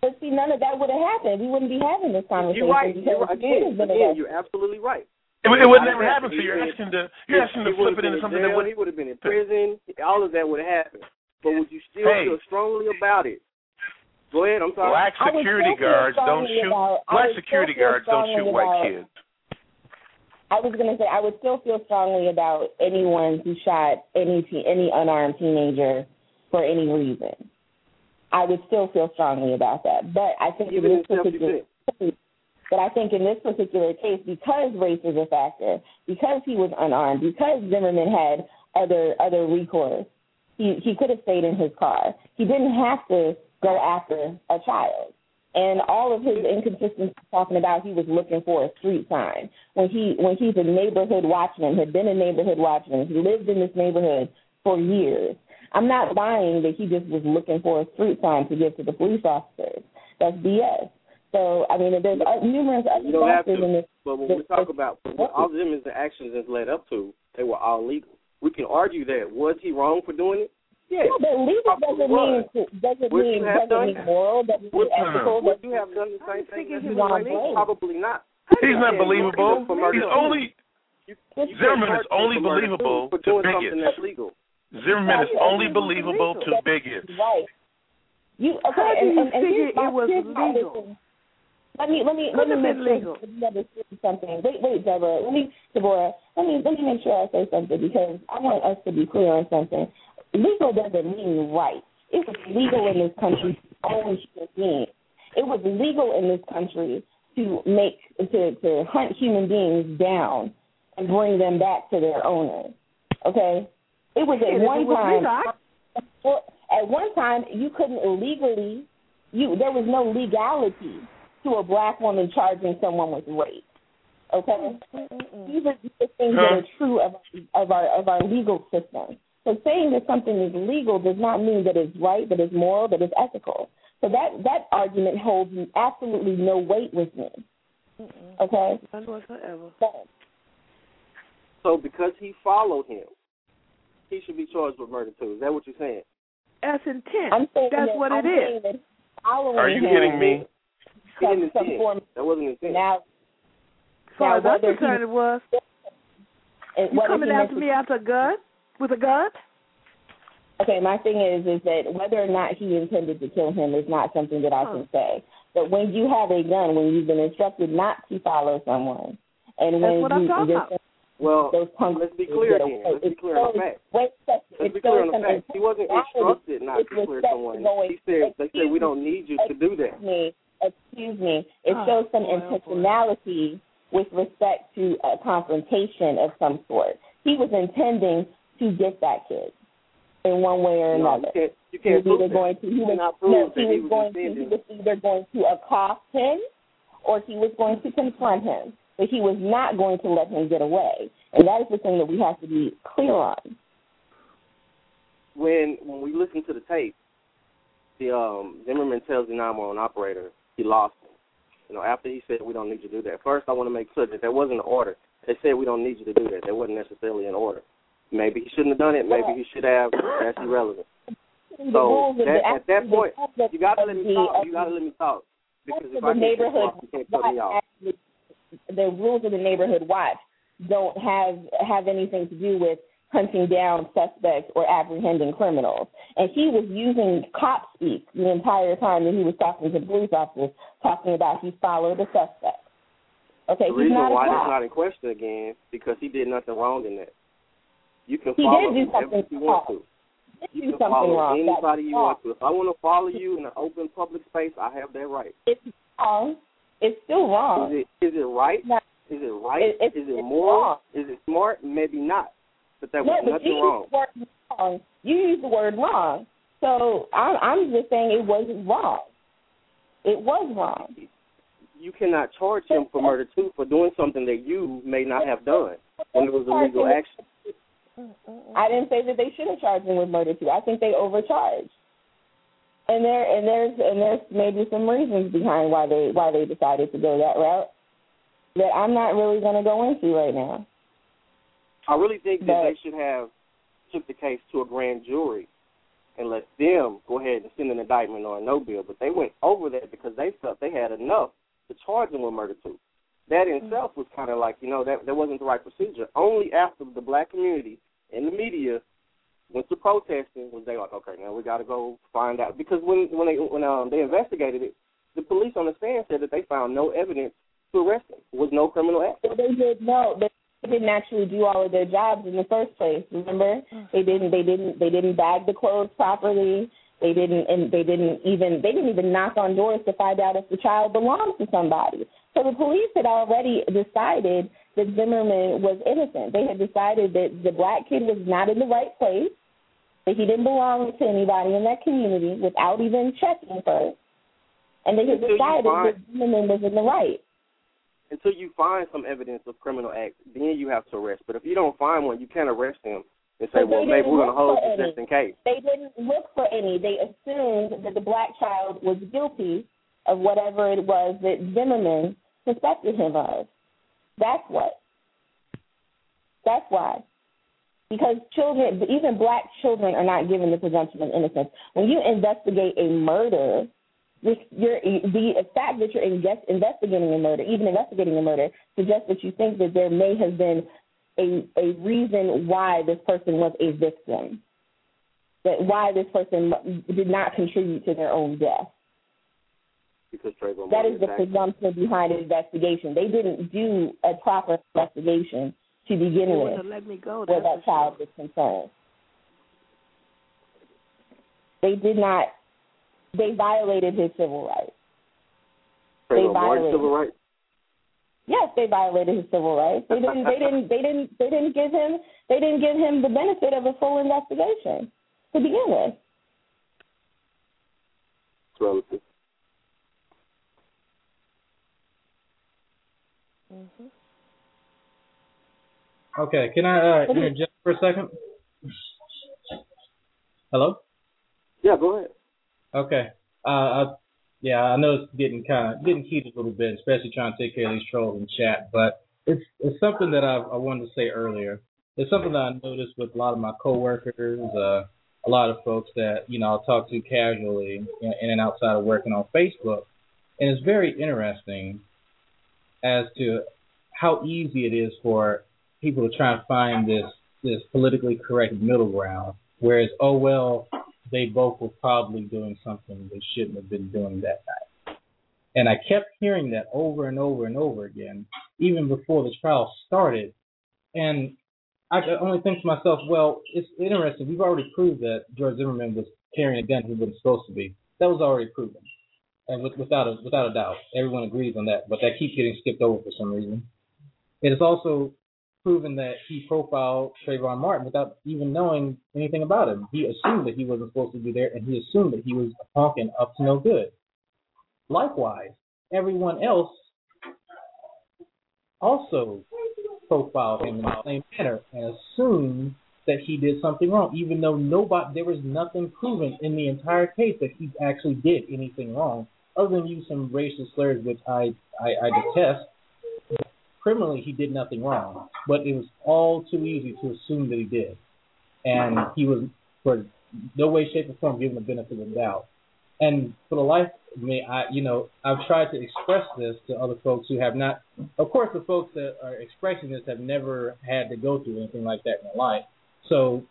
But see, none of that would have happened. We wouldn't be having this conversation
You're right. You're right. Again, again, you're absolutely right.
it, would- it would
I
never happen. So you're asking to you're
He-
asking to flip it into something
in
that would
He would have been in prison. All of that would have happened. But would you still
Hey.
feel strongly about it? Go ahead. I'm sorry.
black security guards don't shoot
about-
black security guards don't shoot white
about-
kids.
I was going to say I would still feel strongly about anyone who shot any te- any unarmed teenager for any reason. I would still feel strongly about that. But I think
Even
in this particular
self-defense.
but I think in this particular case, because race is a factor, because he was unarmed, because Zimmerman had other other recourse, he he could have stayed in his car. He didn't have to go after a child. And all of his inconsistencies talking about he was looking for a street sign when he when he's a neighborhood watchman, had been a neighborhood watchman, he lived in this neighborhood for years. I'm not buying that he just was looking for a street sign to give to the police officers. That's BS. So I mean, there's uh, numerous other
You don't have to.
this.
But when we talk about what all of them is the actions that led up to, they were all legal. We can argue that was he wrong for doing it? Yeah.
No, but legal doesn't mean doesn't
Would
mean doesn't mean moral, doesn't mean ethical.
would
doesn't
you have done the same thing?
thinking
that
he
you
was
done? Probably not.
He's not believable. He's only
You, you
Zimmerman is only
charge him for murder,
believable to bigots.
something that's.
Zimmerman is only believable to bigots.
Right. You okay?
How
and,
you
and, and
figure
here's my,
it was
here's
legal?
Let me let me let me make sure
been legal.
that you understand something. Wait, wait, Deborah. Let me, Deborah. Let me let me make sure I say something because I want us to be clear on something. Legal doesn't mean right. It was legal in this country to own human beings. It was legal in this country to make to to hunt human beings down and bring them back to their owners. Okay, it was at
it
one time. Well, at one time, you couldn't illegally, you there was no legality to a black woman charging someone with rape. Okay, these are the things that are true of of our of our legal system. So saying that something is legal does not mean that it's right, that it's moral, that it's ethical. So that that argument holds absolutely no weight with me. Okay,
None whatsoever.
So,
So because he followed him, he should be charged with murder too. Is that what you're saying?
That's intent.
I'm saying
That's
that,
what
I'm
it is.
saying that following
Are you
him
kidding me?
Some,
didn't
some
intend.
form
That wasn't intent.
now.
As far as
now
I'm concerned, it was. You coming after me after a gun? With a gun?
Okay, my thing is is that whether or not he intended to kill him is not something that I can say. But when you have a gun, when you've been instructed not to follow someone, and
That's
when
what
you
I'm talking
you're
about.
Well,
those punk
let's be clear
get
again.
away.
Let's be clear on the
shows-
facts.
wait,
Let's
it
be clear on the
some
facts. He wasn't instructed not to clear someone.
going-
He said they said we don't need you to do that.
excuse me, excuse me, it
Oh,
shows some
boy, oh,
intentionality with respect to a confrontation of some sort. He was intending to get that kid in one way or
No,
another.
you can't. You
He
can't
was either going to he was, no, he
he
was
was
going to he was either going to accost him or he was going to confront him. But he was not going to let him get away. And that is the thing that we have to be clear on.
when when we listen to the tape, the um Zimmerman tells the 911 operator he lost him. You know, after he said we don't need you to do that. First, I want to make clear that there wasn't an order. They said we don't need you to do that. There wasn't necessarily an order. Maybe he shouldn't have done it. Maybe he should have. That's irrelevant. So that, at that point, you got to let me talk. You got to let me talk. Because if I can't cut you can't me off.
the rules of the neighborhood watch don't have have anything to do with hunting down suspects or apprehending criminals. And he was using cop speak the entire time that he was talking to the police officers, talking about he followed the suspect. Okay,
The
he's
reason
not a
why that's not in question again because he did nothing wrong in that. You can
He
follow
did do something
you want to. You can
something
follow
wrong. That's
anybody you
wrong.
want to. If I want to follow you in an open public space, I have that right.
It's wrong. It's still wrong.
Is it is it right?
Not-
Is it right?
It- it's-
is it moral?
wrong.
Is it smart? Maybe not. But there
no,
was
but
nothing
you
wrong.
used the word wrong. You used the word wrong. So I'm, I'm just saying it wasn't wrong. It was wrong.
You cannot charge him for murder too for doing something that you may not have done when it was a legal action.
I didn't say that they should have charged him with murder too. I think they overcharged. And there and there's and there's maybe some reasons behind why they why they decided to go that route that I'm not really going to go into right now.
I really think that
But-
they should have took the case to a grand jury and let them go ahead and send an indictment or a no bill. But they went over that because they felt they had enough to charge him with murder too. That in itself was kind of like you know that that wasn't the right procedure. Only after the black community and the media went to protesting was they like, okay, now we got to go find out because when when they when um they investigated it, the police on the stand said that they found no evidence to arrest him. There was no criminal act.
So they did no, they didn't actually do all of their jobs in the first place. Remember, they didn't, they didn't, they didn't bag the clothes properly. They didn't, and they didn't even, they didn't even knock on doors to find out if the child belongs to somebody. So the police had already decided that Zimmerman was innocent. They had decided that the black kid was not in the right place, that he didn't belong to anybody in that community without even checking first. And they had
Until
decided
find-
that Zimmerman was in the right.
until you find some evidence of criminal acts, then you have to arrest. But if you don't find one, you can't arrest him and say,
But
well, maybe we're going to hold this just in case.
They didn't look for any. They assumed that the black child was guilty of whatever it was that Zimmerman suspected him of. That's what. That's why. Because children, even black children, are not given the presumption of innocence. When you investigate a murder, you're, the fact that you're investigating a murder, even investigating a murder, suggests that you think that there may have been a a reason why this person was a victim, that why this person did not contribute to their own death.
Because Trayvon
That
Martin
is the presumption behind an investigation. They didn't do a proper investigation to begin with
wouldn't let me go.
where that child was concerned. They did not. They violated his civil rights. They
Trayvon Martin
violated-
civil rights.
Yes, they violated his civil rights. They didn't. They didn't. They didn't. They didn't give him. They didn't give him the benefit of a full investigation to begin with.
It's relative.
Hmm
Okay, can I uh, interject for a second? Hello.
Yeah, go ahead.
Okay. Uh, I, yeah, I know it's getting kind of getting heated a little bit, especially trying to take care of these trolls in chat. But it's it's something that I I wanted to say earlier. It's something that I noticed with a lot of my coworkers, uh, a lot of folks that you know I'll talk to casually in in and outside of working on Facebook, and it's very interesting as to how easy it is for people to try and find this this politically correct middle ground. Whereas, oh well, they both were probably doing something they shouldn't have been doing that night. And I kept hearing that over and over and over again, even before the trial started. And I could only think to myself, well, it's interesting. We've already proved that George Zimmerman was carrying a gun he wasn't supposed to be. That was already proven, and with, without a without a doubt, everyone agrees on that. But that keeps getting skipped over for some reason. It is also proven that he profiled Trayvon Martin without even knowing anything about him. He assumed that he wasn't supposed to be there, and he assumed that he was honking up to no good. Likewise, everyone else also profiled him in the same manner and assumed that he did something wrong, even though nobody there was nothing proven in the entire case that he actually did anything wrong, other than use some racial slurs, which I I, I detest. Criminally, he did nothing wrong, but it was all too easy to assume that he did, and he was for no way, shape, or form given the benefit of the doubt. And for the life of me, I you know I've tried to express this to other folks who have not. Of course, the folks that are expressing this have never had to go through anything like that in their life, so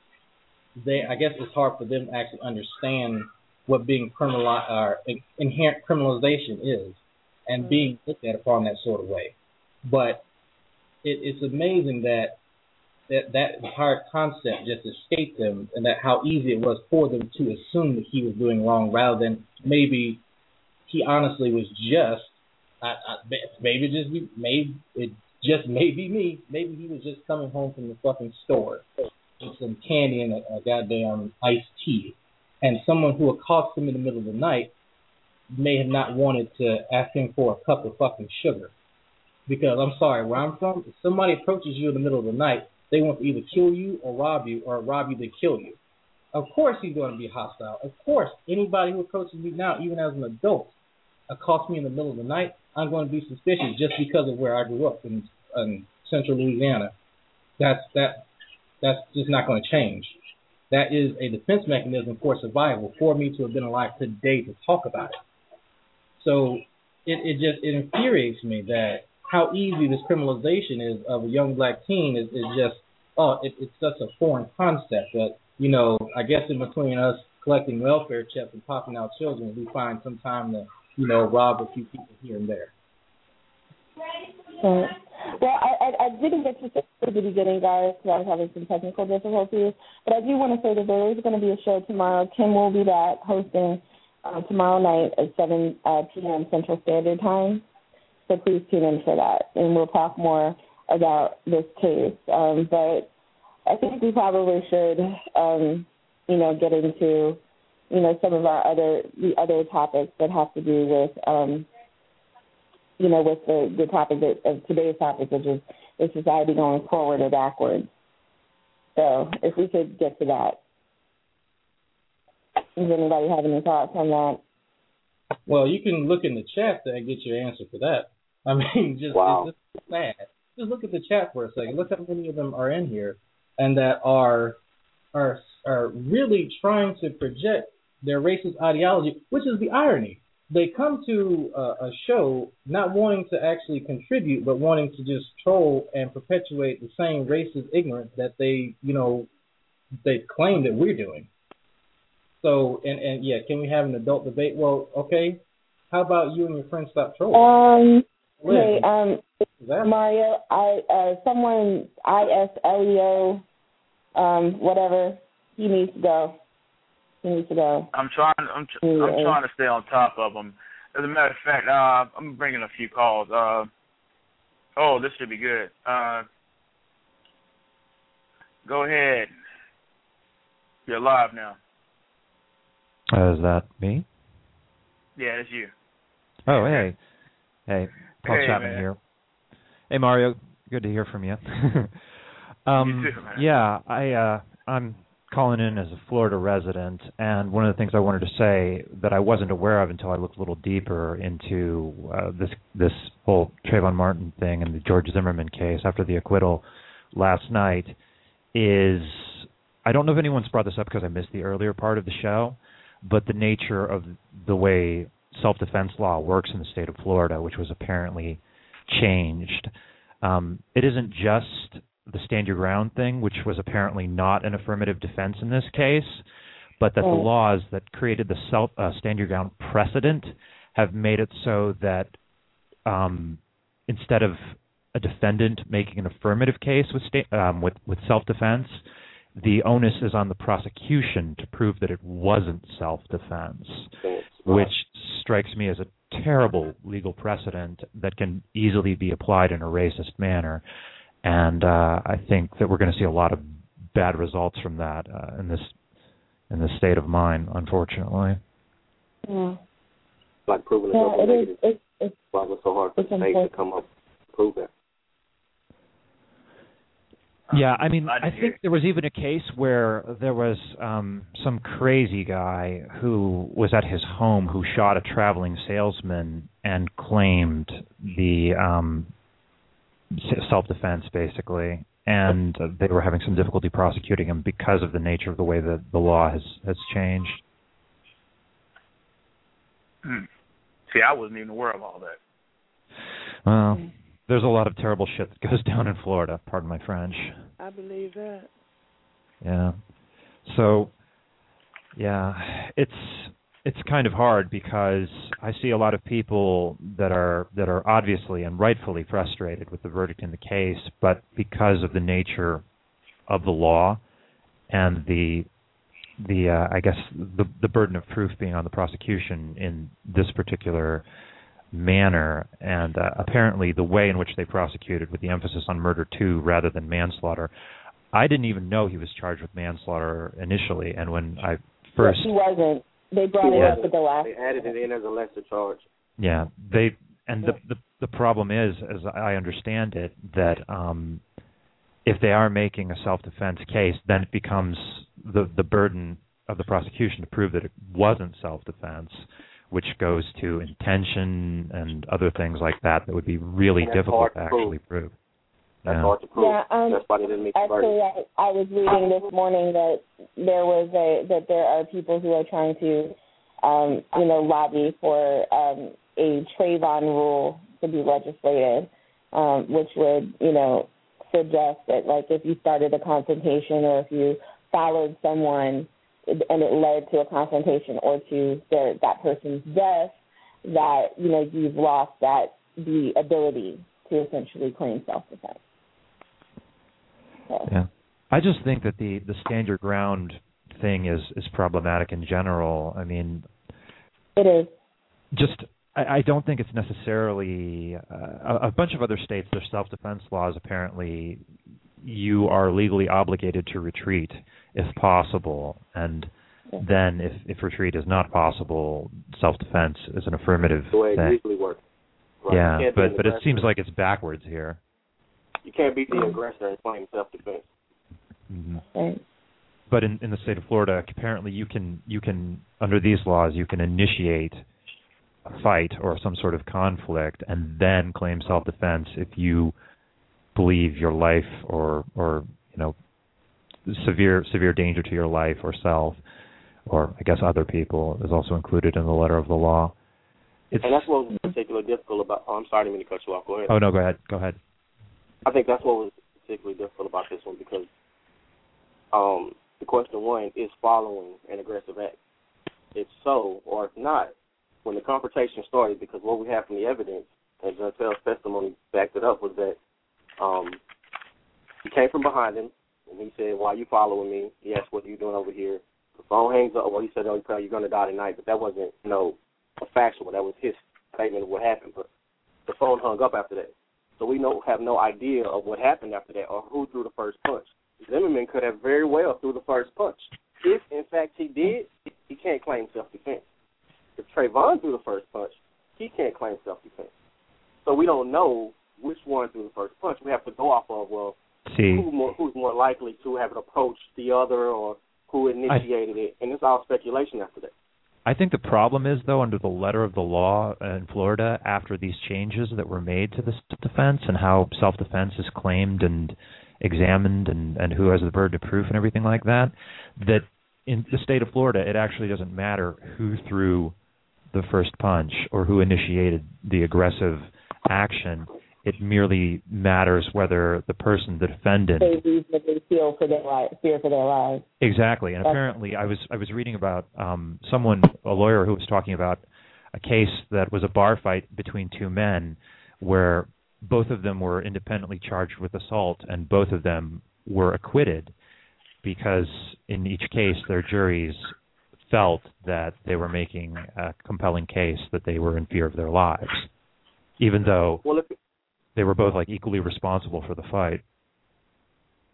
they I guess it's hard for them to actually understand what being criminal or inherent criminalization is, and mm-hmm. being looked at upon that sort of way. But it, it's amazing that that that entire concept just escaped them, and that how easy it was for them to assume that he was doing wrong, rather than maybe he honestly was just. I, I, maybe just maybe it just maybe me. Maybe he was just coming home from the fucking store with some candy and a, a goddamn iced tea, and someone who accosts him in the middle of the night may have not wanted to ask him for a cup of fucking sugar. Because I'm sorry, where I'm from, if somebody approaches you in the middle of the night, they want to either kill you or rob you, or rob you to kill you. Of course he's going to be hostile. Of course, anybody who approaches me now, even as an adult, accosts me in the middle of the night, I'm going to be suspicious just because of where I grew up in, in central Louisiana. That's that. That's just not going to change. That is a defense mechanism for survival for me to have been alive today to talk about it. So it, it just it infuriates me that how easy this criminalization is of a young black teen is, is just oh it, it's such a foreign concept that you know I guess in between us collecting welfare checks and popping out children we find some time to you know rob a few people here and there.
Right. Well, I, I, I didn't get to say at the beginning, guys, because I was having some technical difficulties. But I do want to say that there is going to be a show tomorrow. Kim will be back hosting uh, tomorrow night at 7 uh, p.m. Central Standard Time. So please tune in for that, and we'll talk more about this case. Um, but I think we probably should, um, you know, get into, you know, some of our other the other topics that have to do with, um, you know, with the the topic that, of today's topic, which is is society going forward or backwards. So if we could get to that. Does anybody have any thoughts on that?
Well, you can look in the chat to get your answer for that. I mean, just
wow.
it's just sad. Just look at the chat for a second. Look how many of them are in here, and that are are are really trying to project their racist ideology, which is the irony. They come to a, a show not wanting to actually contribute, but wanting to just troll and perpetuate the same racist ignorance that they, you know, they claim that we're doing. So, and and yeah, can we have an adult debate? Well, okay. How about you and your friends stop trolling?
Um. Hey, um, Mario, I uh, someone I S L E O, um, whatever. He needs to go. He needs to go.
I'm trying. I'm, tr- I'm trying to stay on top of them. As a matter of fact, uh, I'm bringing a few calls. Uh, oh, this should be good. Uh, go ahead. You're live now.
Uh, is that me?
Yeah, it's you.
Oh, hey. Hey, Paul
Hey,
Chapman
man.
here. Hey, Mario. Good to hear from you. um,
You too, man.
Yeah, I uh, I'm calling in as a Florida resident, and one of the things I wanted to say that I wasn't aware of until I looked a little deeper into uh, this this whole Trayvon Martin thing and the George Zimmerman case after the acquittal last night is I don't know if anyone's brought this up because I missed the earlier part of the show, but the nature of the way self-defense law works in the state of Florida, which was apparently changed. Um, it isn't just the stand your ground thing, which was apparently not an affirmative defense in this case, but that the laws that created the self uh, stand your ground precedent have made it so that um, instead of a defendant making an affirmative case with state, um, with with self-defense, the onus is on the prosecution to prove that it wasn't self-defense, which strikes me as a terrible legal precedent that can easily be applied in a racist manner. And uh, I think that we're going to see a lot of bad results from that uh, in this in this state of mind, unfortunately.
Yeah.
Like proving
yeah,
double
it
negative.
is. It's, it's,
Why was it so hard for
it's
the state to come up prove that?
Yeah, I mean,
Glad
I think there was even a case where there was um some crazy guy who was at his home who shot a traveling salesman and claimed the um s- self-defense basically and uh, they were having some difficulty prosecuting him because of the nature of the way that the law has has changed.
Hmm. See, I wasn't even aware of all that.
Well, there's a lot of terrible shit that goes down in Florida, pardon my French.
I believe that.
Yeah. So yeah, it's it's kind of hard because I see a lot of people that are that are obviously and rightfully frustrated with the verdict in the case, but because of the nature of the law and the the uh, I guess the the burden of proof being on the prosecution in this particular manner and uh, apparently the way in which they prosecuted with the emphasis on murder two rather than manslaughter I didn't even know he was charged with manslaughter initially and when I first
He wasn't. They brought it up at the last.
They added it in as a lesser charge.
Yeah, they and the the the problem is, as I understand it, that um, if they are making a self-defense case, then it becomes the the burden of the prosecution to prove that it wasn't self-defense, which goes to intention and other things like that that would be really difficult to
to
actually prove.
That's
Yeah.
hard to prove.
Yeah, um,
That's why they didn't make the
Actually. I, I was reading this morning that there was a that there are people who are trying to, um, you know, lobby for um, a Trayvon rule to be legislated, um, which would, you know, suggest that like if you started a confrontation or if you followed someone and it led to a confrontation or to their that person's death, that you know you've lost that the ability to essentially claim self-defense. So.
Yeah. I just think that the the stand your ground thing is is problematic in general. I mean,
It is.
just I, I don't think it's necessarily uh, a, a bunch of other states. Their self-defense laws apparently you are legally obligated to retreat if possible, and then if if retreat is not possible, self-defense is an affirmative
The way it
thing.
usually works. Right.
Yeah,
You can't be
but but it seems like it's backwards here.
You can't be the aggressor and claim self-defense.
hmm
Right.
But in in the state of Florida, apparently you can you can under these laws you can initiate a fight or some sort of conflict and then claim self-defense if you believe your life or or you know severe severe danger to your life or self or I guess other people is also included in the letter of the law. It's
and that's what was particularly difficult about. Oh, I'm sorry, I didn't mean to cut you off. Go ahead.
oh no, go ahead, go ahead.
I think that's what was particularly difficult about this one because um, the question one is following an aggressive act. If so, or if not, when the confrontation started, because what we have from the evidence, and Jeantel's testimony backed it up, was that um, he came from behind him and he said, "Why are you following me?" He asked, "What are you doing over here?" The phone hangs up. Well, he said, "Oh, you're going to die tonight," but that wasn't, you know, a factual. That was his statement of what happened. But the phone hung up after that. So we don't have no idea of what happened after that or who threw the first punch. Zimmerman could have very well threw the first punch. If in fact he did, he can't claim self defense. If Trayvon threw the first punch, he can't claim self defense. So we don't know which one threw the first punch. We have to go off of well,
See,
who more, who's more likely to have approached the other or who initiated it, and it's all speculation after that.
I think the problem is, though, under the letter of the law in Florida, after these changes that were made to this defense and how self-defense is claimed and examined, and and who has the burden of proof and everything like that, that in the state of Florida, it actually doesn't matter who threw the first punch or who initiated the aggressive action. It merely matters whether the person, the defendant,
They reasonably feel for their li- fear for their lives.
Exactly, and
That's-
apparently, I was I was reading about um, someone, a lawyer, who was talking about a case that was a bar fight between two men, where both of them were independently charged with assault, and both of them were acquitted because in each case their juries felt that they were making a compelling case that they were in fear of their lives, even though
well, if,
they were both like equally responsible for the fight.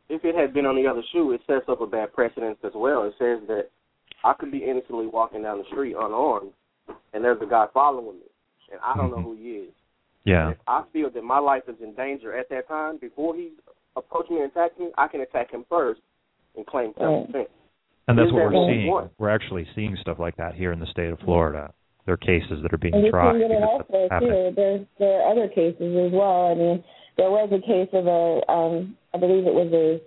If it had been on the other shoe, it sets up a bad precedent as well. It says that I could be innocently walking down the street unarmed, and there's a guy following me, and I don't
mm-hmm.
know who he is.
Yeah.
If I feel that my life is in danger at that time, before he approaches me and attacks me, I can attack him first and claim self defense.
And that's what we're seeing. We're actually seeing stuff like that here in the state of Florida. There are cases that are being
and
tried.
And it also too. There's there are other cases as well. I mean, there was a case of a um I believe it was a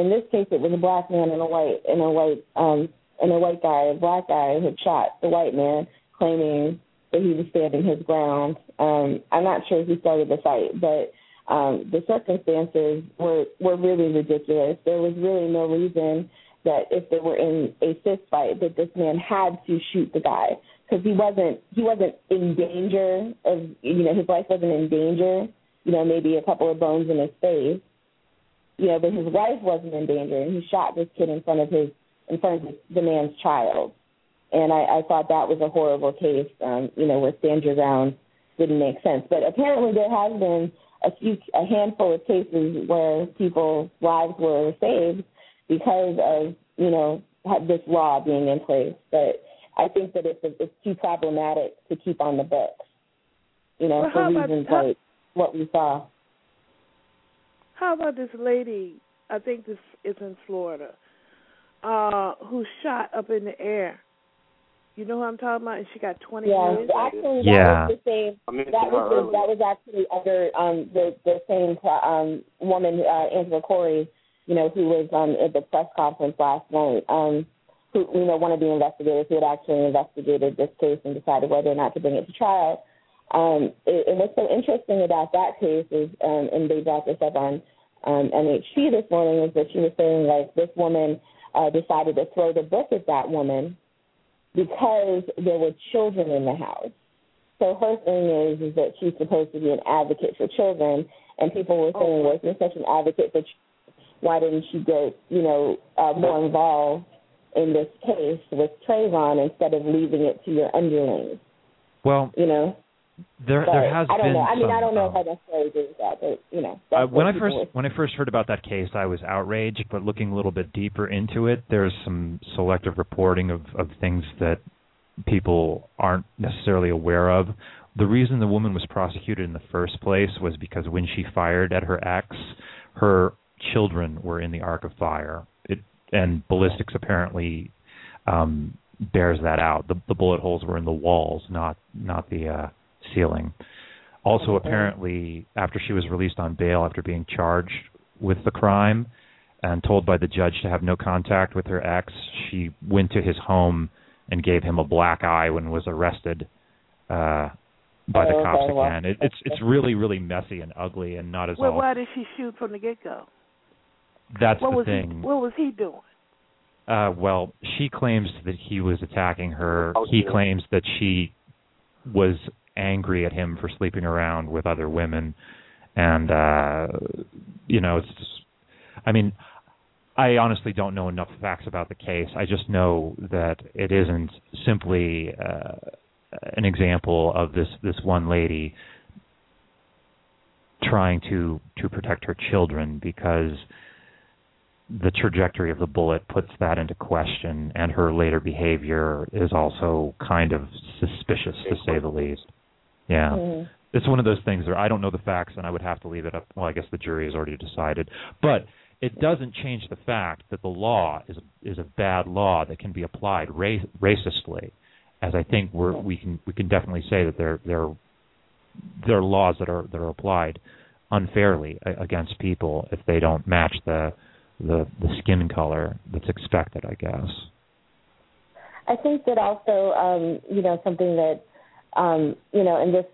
in this case it was a black man and a white and a white um and a white guy, a black guy had shot the white man, claiming that he was standing his ground. Um, I'm not sure who started the fight, but um, the circumstances were were really ridiculous. There was really no reason that if they were in a fist fight that this man had to shoot the guy because he wasn't he wasn't in danger of you know his life wasn't in danger you know maybe a couple of bones in his face. You know but his wife wasn't in danger and he shot this kid in front of his in front of the man's child. And I, I thought that was a horrible case um you know where stand your ground didn't make sense. But apparently there has been a few a handful of cases where people's lives were saved because of you know this law being in place. But I think that it's it's too problematic to keep on the books. You know,
well,
for
about,
reasons
how,
like what we saw.
How about this lady? I think this is in Florida, uh, who shot up in the air. You know who I'm talking about? And she got 20
yeah,
years.
actually, that
yeah.
was the same. That was the, that was actually under um the the same um woman, uh, Angela Corey you know, who was um, at the press conference last night, um, who, you know, one of the investigators who had actually investigated this case and decided whether or not to bring it to trial. Um, it, and what's so interesting about that case is, um, and they brought this up on um, MHP this morning, is that she was saying, like, this woman uh, decided to throw the book at that woman because there were children in the house. So her thing is, is that she's supposed to be an advocate for children, and people were saying, well, if you're such an advocate for why didn't she get, you know, uh, more involved in this case with Trayvon instead of leaving it to your underlings?
Well,
you know,
there
but
there has
I don't
been.
know. I mean,
some,
I don't know
um,
if I necessarily agree with that, but you know.
Uh, when I first when I first heard about that case, I was outraged. But looking a little bit deeper into it, there's some selective reporting of of things that people aren't necessarily aware of. The reason the woman was prosecuted in the first place was because when she fired at her ex, her children were in the arc of fire. And ballistics apparently um, bears that out. The, the bullet holes were in the walls, not not the uh, ceiling. Also, apparently, after she was released on bail after being charged with the crime and told by the judge to have no contact with her ex, she went to his home and gave him a black eye when was arrested uh, by the
Oh,
cops again. It, it's it's really really messy and ugly and not as
Well,
all.
why did she shoot from the get go?
That's
what
the
was
thing.
He, what was he doing?
Uh, well, she claims that he was attacking her.
Oh,
he
yeah.
claims that she was angry at him for sleeping around with other women, and uh, you know, it's. Just, I mean, I honestly don't know enough facts about the case. I just know that it isn't simply uh, an example of this this one lady trying to to protect her children because the trajectory of the bullet puts that into question, and her later behavior is also kind of suspicious, to say the least. Yeah.
Mhm.
It's one of those things where I don't know the facts, and I would have to leave it up. Well, I guess the jury has already decided, but it doesn't change the fact that the law is is a bad law that can be applied ra- racistly, as I think we're, we can we can definitely say that there there there are laws that are that are applied unfairly against people if they don't match the the the skin color that's expected, I guess.
I think that also, um, you know, something that, um, you know, and this,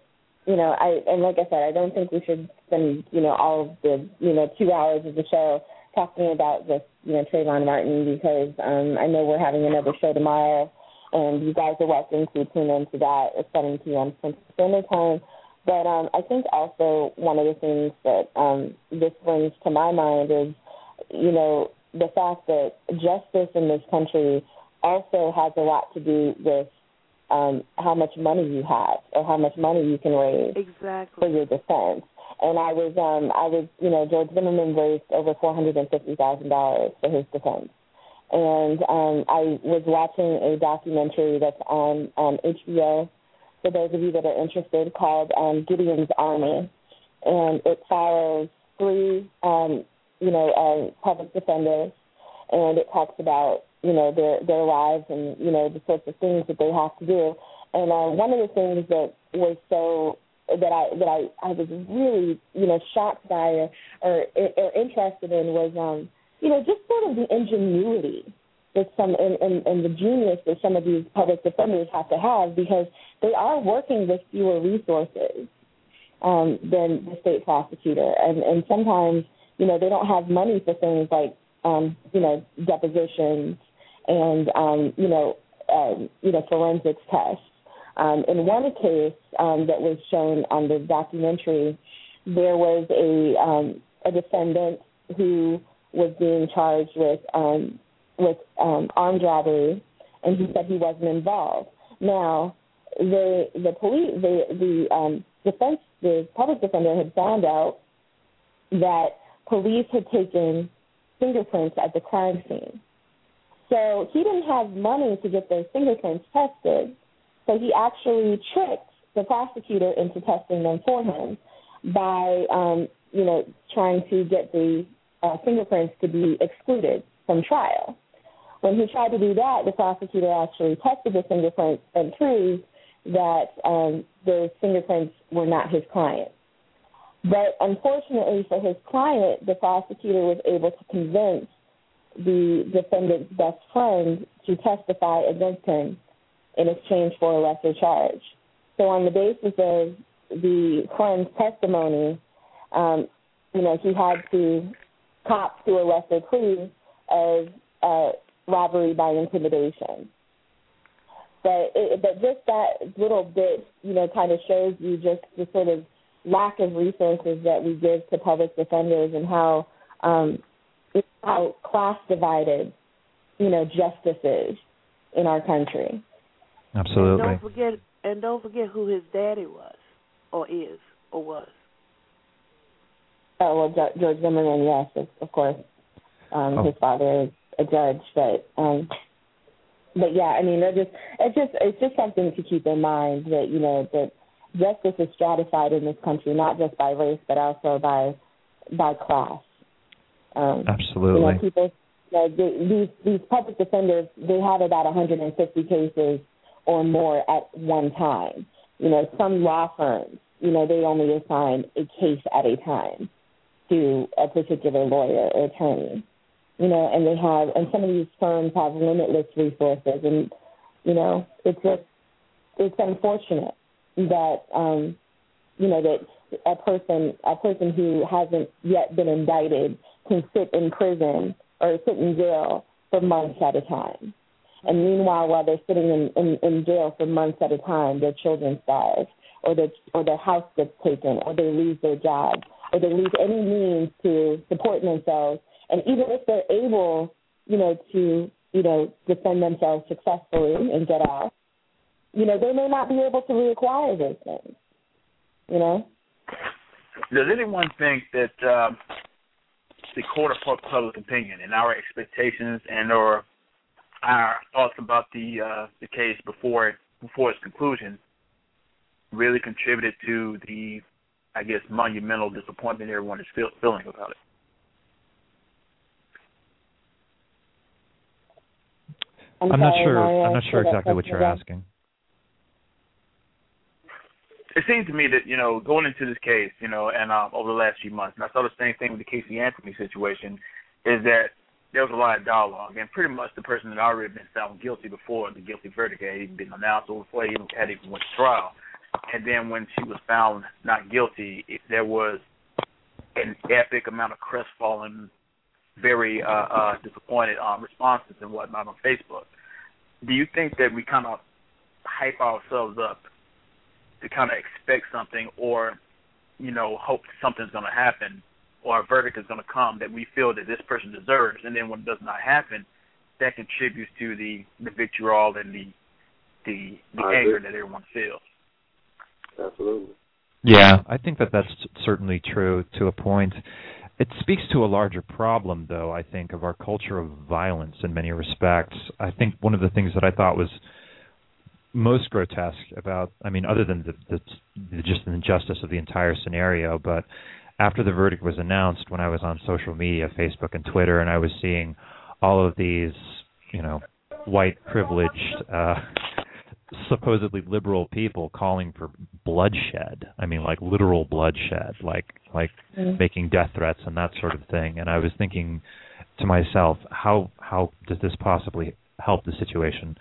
you know, I and like I said, I don't think we should spend, you know, all of the, you know, two hours of the show talking about this, you know, Trayvon Martin because um, I know we're having another show tomorrow, and you guys are welcome to tune into that at 7 p.m. Central Standard Time But um, I think also one of the things that um, this brings to my mind is, you know, the fact that justice in this country also has a lot to do with um, how much money you have or how much money you can raise
exactly.
for your defense. And I was, um, I was, you know, George Zimmerman raised over four hundred and fifty thousand dollars for his defense. And um, I was watching a documentary that's on um, HBO for those of you that are interested, called um, Gideon's Army, and it follows three, um, you know, uh, public defenders, and it talks about you know their their lives and you know the sorts of things that they have to do. And uh, one of the things that was so that I that I I was really you know shocked by or or, or interested in was um you know just sort of the ingenuity that some and, and, and the genius that some of these public defenders have to have because they are working with fewer resources um, than the state prosecutor, and and sometimes you know they don't have money for things like um, you know depositions and um, you know um, you know forensics tests. Um, in one case um, that was shown on the documentary, there was a um, a defendant who was being charged with um, with um, armed robbery, and he said he wasn't involved. Now, the the police, the the um, defense, the public defender had found out that police had taken fingerprints at the crime scene. So he didn't have money to get those fingerprints tested. So he actually tricked the prosecutor into testing them for him by, um, you know, trying to get the uh, fingerprints to be excluded from trial. When he tried to do that, the prosecutor actually tested the fingerprints and proved that um, those fingerprints were not his client. But unfortunately for his client, the prosecutor was able to convince the defendant's best friend to testify against him in exchange for a lesser charge. So on the basis of the friend's testimony, um, you know, he had to cop to a lesser plea of uh, robbery by intimidation. But it, but just that little bit, you know, kind of shows you just the sort of lack of resources that we give to public defenders and how um, how class divided, you know, justice is in our country.
Absolutely.
And don't forget, and don't forget who his daddy was, or is, or was.
Oh well, George Zimmerman, yes, of, of course. Um, oh. His father is a judge, but um, but yeah, I mean, it just it's just it's just something to keep in mind that you know that justice is stratified in this country not just by race but also by by class.
Um, Absolutely.
You know, people, you know, they, these these public defenders they have about 150 cases or more at one time. You know, some law firms, you know, they only assign a case at a time to a particular lawyer or attorney you know, and they have, and some of these firms have limitless resources, and you know, it's just, it's unfortunate that, um, you know, that a person, a person who hasn't yet been indicted can sit in prison or sit in jail for months at a time. And meanwhile, while they're sitting in, in, in jail for months at a time, their children starve, or their or their house gets taken, or they lose their job, or they lose any means to support themselves and even if they're able, you know, to, you know, defend themselves successfully and get off, you know, they may not be able to reacquire those things. You know?
Does anyone think that um, the court of public opinion and our expectations and or our thoughts about the uh, the case before it before its conclusion really contributed to the I guess monumental disappointment everyone is feel, feeling about it?
I'm,
I'm
sorry,
not sure. I'm not sure exactly what you're
again.
asking.
It seems to me that you know going into this case, you know, and um, over the last few months, and I saw the same thing with the Casey Anthony situation, is that there was a lot of dialogue, and pretty much the person had already been found guilty before the guilty verdict had even been announced, or before he even had even went to trial. And then when she was found not guilty, it, there was an epic amount of crestfallen very uh, uh, disappointed um, responses and whatnot on Facebook. Do you think that we kind of hype ourselves up to kind of expect something or you know hope something's going to happen or a verdict is going to come that we feel that this person deserves, and then when it does not happen, that contributes to the the vitriol and the the the anger that everyone feels.
Absolutely.
Yeah, I think that that's certainly true to a point. It speaks to a larger problem, though, I think, of our culture of violence in many respects. I think one of the things that I thought was most grotesque about, I mean, other than the, the, the just the injustice of the entire scenario, but after the verdict was announced, when I was on social media, Facebook and Twitter, and I was seeing all of these, you know, white privileged uh supposedly liberal people calling for bloodshed. I mean, like literal bloodshed, like like
Mm.
making death threats and that sort of thing. And I was thinking to myself, how how does this possibly help the situation?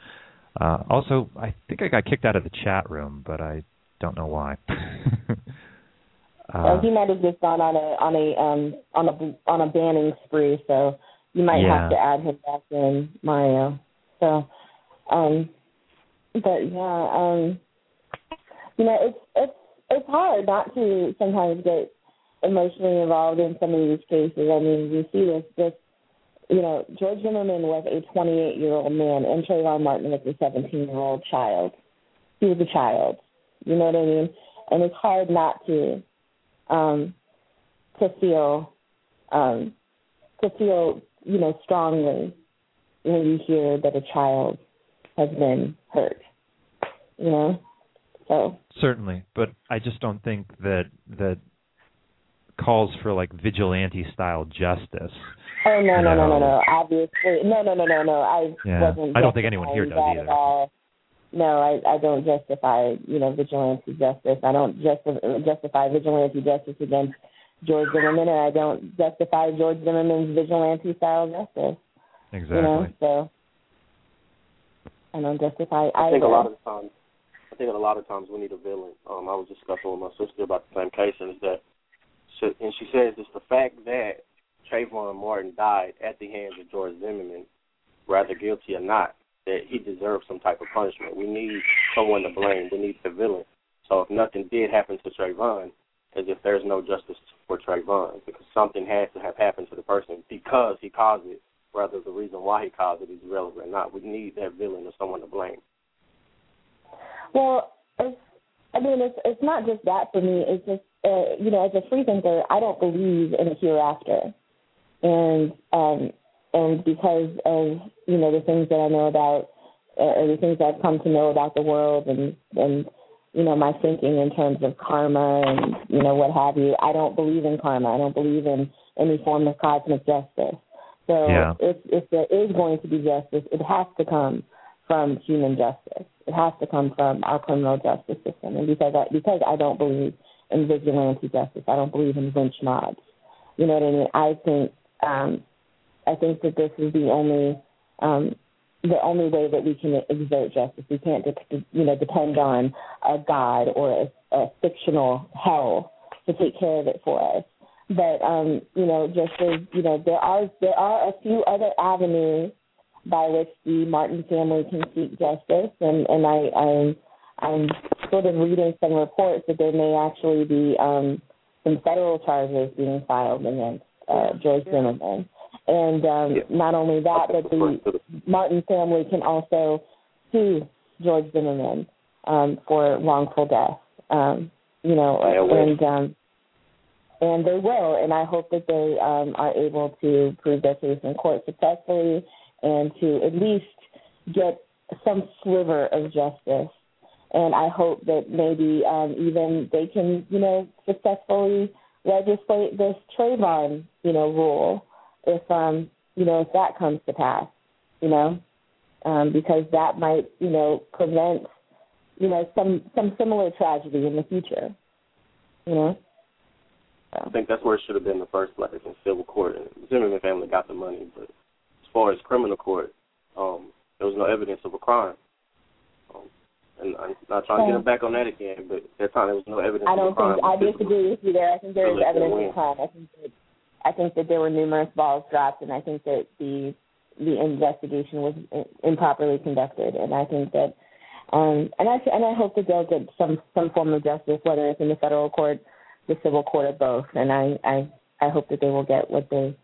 Uh, also, I think I got kicked out of the chat room, but I don't know why.
Well,
uh,
he might have just gone on a on a um on a on a banning spree, so you might
Yeah.
have to add him back in, Mario. So, um, but yeah, um, you know, it's it's it's hard not to sometimes get emotionally involved in some of these cases. I mean, you see this this you know, George Zimmerman was a 28 year old man, and Trayvon Martin was a 17 year old child. He was a child. You know what I mean? And it's hard not to um, to feel um, to feel you know strongly when you hear that a child has been hurt. You know, so
Certainly, but I just don't think that that calls for like vigilante style justice.
Oh no no no no
No.
no obviously no no no no no I
Yeah.
wasn't
I don't think anyone here does either.
at all. No, I I don't justify you know vigilante justice. I don't justify justify vigilante justice against George Zimmerman, and I don't justify George Zimmerman's vigilante style justice.
Exactly.
You know, so I don't justify
I
either.
think a lot of the times, I think a lot of times we need a villain. Um, I was discussing with my sister about the same case, and is that, so, and she says it's the fact that Trayvon Martin died at the hands of George Zimmerman, whether guilty or not, that he deserves some type of punishment. We need someone to blame. We need the villain. So if nothing did happen to Trayvon, as if there's no justice for Trayvon, because something has to have happened to the person because he caused it, whether the reason why he caused it is relevant or not. We need that villain or someone to blame.
Well, it's, I mean, it's it's not just that for me. It's just uh, you know, as a free thinker, I don't believe in a hereafter, and um, and because of you know the things that I know about, uh, or the things I've come to know about the world, and and you know my thinking in terms of karma and you know what have you, I don't believe in karma. I don't believe in any form of cosmic justice. So
Yeah.
if if there is going to be justice, it has to come from human justice. It has to come from our criminal justice system. And because I, because I don't believe in vigilante justice, I don't believe in lynch mobs. You know what I mean? I think um, I think that this is the only um, the only way that we can exert justice. We can't, you know, depend on a god or a, a fictional hell to take care of it for us. But um, you know, just as you know, there are there are a few other avenues by which the Martin family can seek justice, and and I I'm I'm sort of reading some reports that there may actually be um, some federal charges being filed against uh, George Zimmerman, and um, not only that, but the Martin family can also sue George Zimmerman um, for wrongful death. Um, you know, and um, and they will, and I hope that they um, are able to prove their case in court successfully and to at least get some sliver of justice. And I hope that maybe um, even they can, you know, successfully legislate this Trayvon, you know, rule if um, you know, if that comes to pass, you know, um, because that might, you know, prevent, you know, some some similar tragedy in the future, you know.
I think that's where it should have been the first place in civil court. Zimmerman family got the money, but as far as criminal court, um, there was no evidence of a crime. And I'm not trying to get him back on that again, but that time there was no evidence
I don't think I disagree with you there. I think there is evidence of crime. I think that I think that there were numerous balls dropped, and I think that the the investigation was improperly conducted, and I think that Um, and I and I hope that they'll get some some form of justice, whether it's in the federal court, the civil court, or both. And I I I hope that they will get what they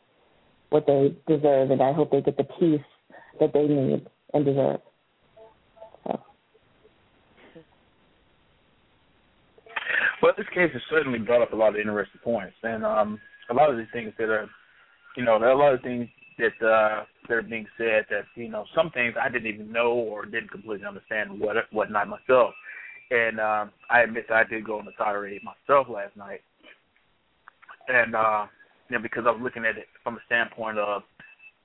what they deserve, and I hope they get the peace that they need and deserve. So.
Well, this case has certainly brought up a lot of interesting points, and um, a lot of these things that are, you know, there are a lot of things that uh, that are being said that you know some things I didn't even know or didn't completely understand what whatnot myself. And um, I admit that I did go on the tirade myself last night, and uh, you know, because I was looking at it from a standpoint of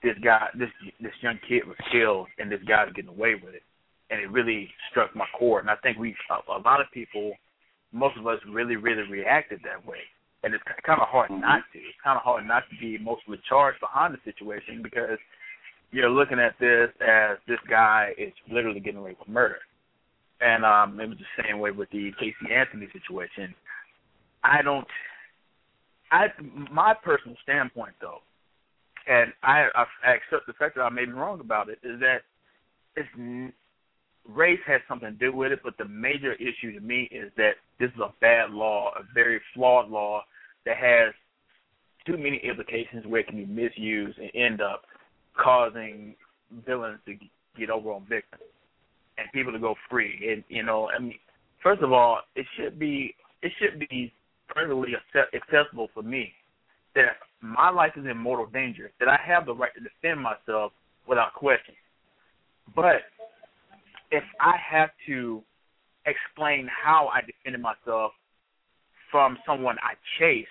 this guy, this this young kid was killed, and this guy's getting away with it, and it really struck my core. And I think we, a, a lot of people, most of us, really, really reacted that way and it's kind of hard not to. It's kind of hard not to be emotionally charged behind the situation because you're looking at this as this guy is literally getting away with murder. And um, it was the same way with the Casey Anthony situation. I don't. I my personal standpoint though, and I, I accept the fact that I may be wrong about it, is that it's race has something to do with it, but the major issue to me is that this is a bad law, a very flawed law that has too many implications where it can be misused and end up causing villains to get over on victims and people to go free. And you know, I mean, first of all, it should be it should be perfectly accessible for me that my life is in mortal danger, that I have the right to defend myself without question. But if I have to explain how I defended myself from someone I chased,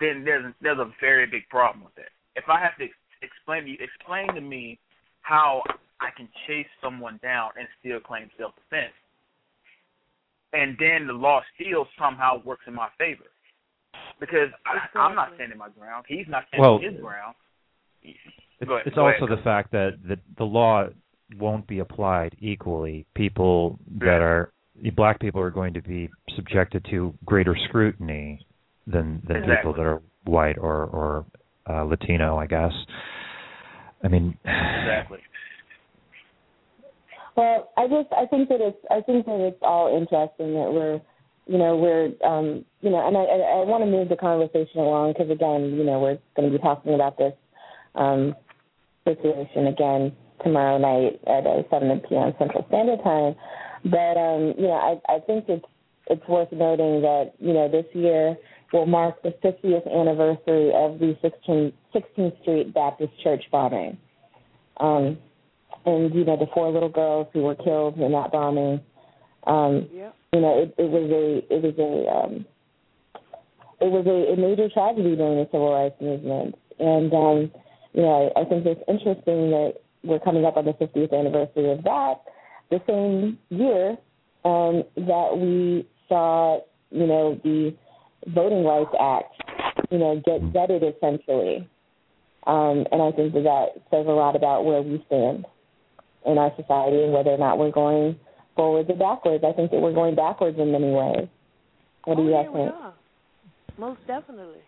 then there's there's a very big problem with it. If I have to explain to you, explain to me how I can chase someone down and still claim self defense, and then the law still somehow works in my favor because I, I'm not standing my ground. He's not standing
well,
his ground.
It's, it's also the fact that, that the law won't be applied equally. People that are black people are going to be subjected to greater scrutiny than than
exactly.
people that are white or or uh, Latino, I guess. I mean,
exactly.
Well, I just I think that it's I think that it's all interesting that we're you know we're um you know and I I, I want to move the conversation along because again you know we're going to be talking about this um situation again tomorrow night at uh, 7 p.m. Central Standard Time. But um, you know, I I think it's it's worth noting that you know this year will mark the 50th anniversary of the 16, 16th Street Baptist Church bombing. Um, and you know the four little girls who were killed in that bombing. Um,
yeah.
You know, it, it was a it was a um, it was a, a major tragedy during the civil rights movement, and um, you know I, I think it's interesting that we're coming up on the 50th anniversary of that, the same year um, that we saw, you know, the Voting Rights Act, you know, get gutted essentially. Um, and I think that that says a lot about where we stand in our society and whether or not we're going forwards or backwards. I think that we're going backwards in many ways. What do
oh,
you
yeah,
guys
we
think?
are. Most definitely.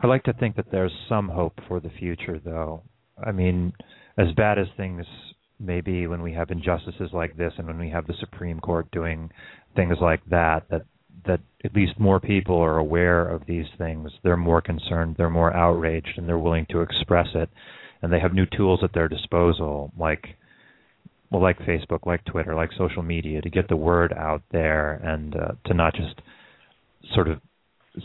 I like to think that there's some hope for the future, though. I mean, as bad as things may be when we have injustices like this and when we have the Supreme Court doing things like that, that that at least more people are aware of these things. They're more concerned, they're more outraged, and they're willing to express it. And they have new tools at their disposal, like well, like Facebook, like Twitter, like social media, to get the word out there and uh, to not just sort of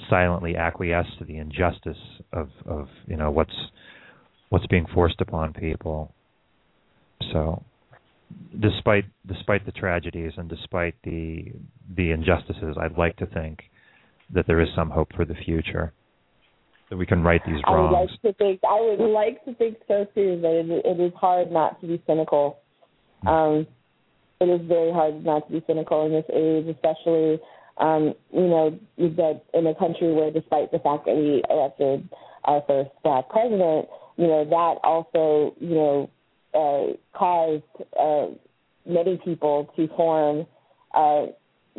silently acquiesce to the injustice of of you know what's what's being forced upon people. So, despite despite the tragedies and despite the the injustices, I'd like to think that there is some hope for the future. That we can right these wrongs.
I would like to think I would like to think so too, but it, it is hard not to be cynical. Um, it is very hard not to be cynical in this age, especially um, you know that in a country where, despite the fact that we elected our first black president, you know that also you know uh, caused uh, many people to form uh,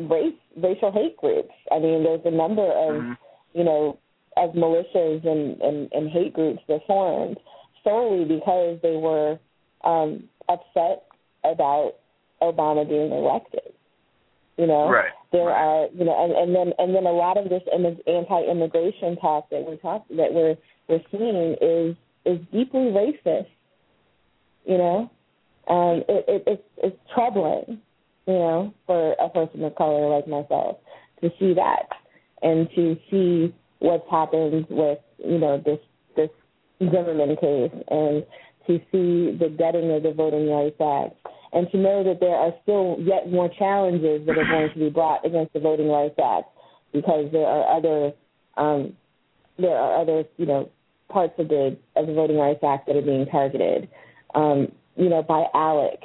race racial hate groups. I mean, there's a number of
Mhm.
you know of militias and, and, and hate groups that formed solely because they were um, upset about Obama being elected. You know,
right.
there
right.
are you know, and, and then and then a lot of this anti-immigration talk that we're talk that we're we're seeing is is deeply racist. You know, um, it, it, it's it's troubling. You know, for a person of color like myself to see that and to see what's happened with you know this this Zimmerman case and to see the gutting of the Voting Rights Act and to know that there are still yet more challenges that are going to be brought against the Voting Rights Act because there are other um, there are other you know parts of the of the Voting Rights Act that are being targeted, um, you know, by ALEC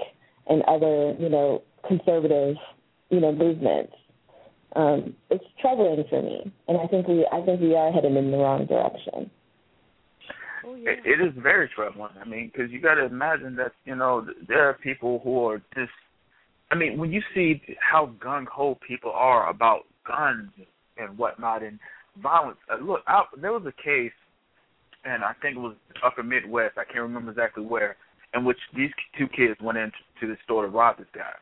and other you know conservative you know movements. Um, it's troubling for me, and I think we I think we are headed in the wrong direction.
Oh, yeah.
it, it is very troubling. I mean, because you got to imagine that you know there are people who are just. I mean, when you see how gung ho people are about guns and whatnot and violence, uh, look, I, there was a case, and I think it was Upper Midwest. I can't remember exactly where, in which these two kids went into the store to rob this guy,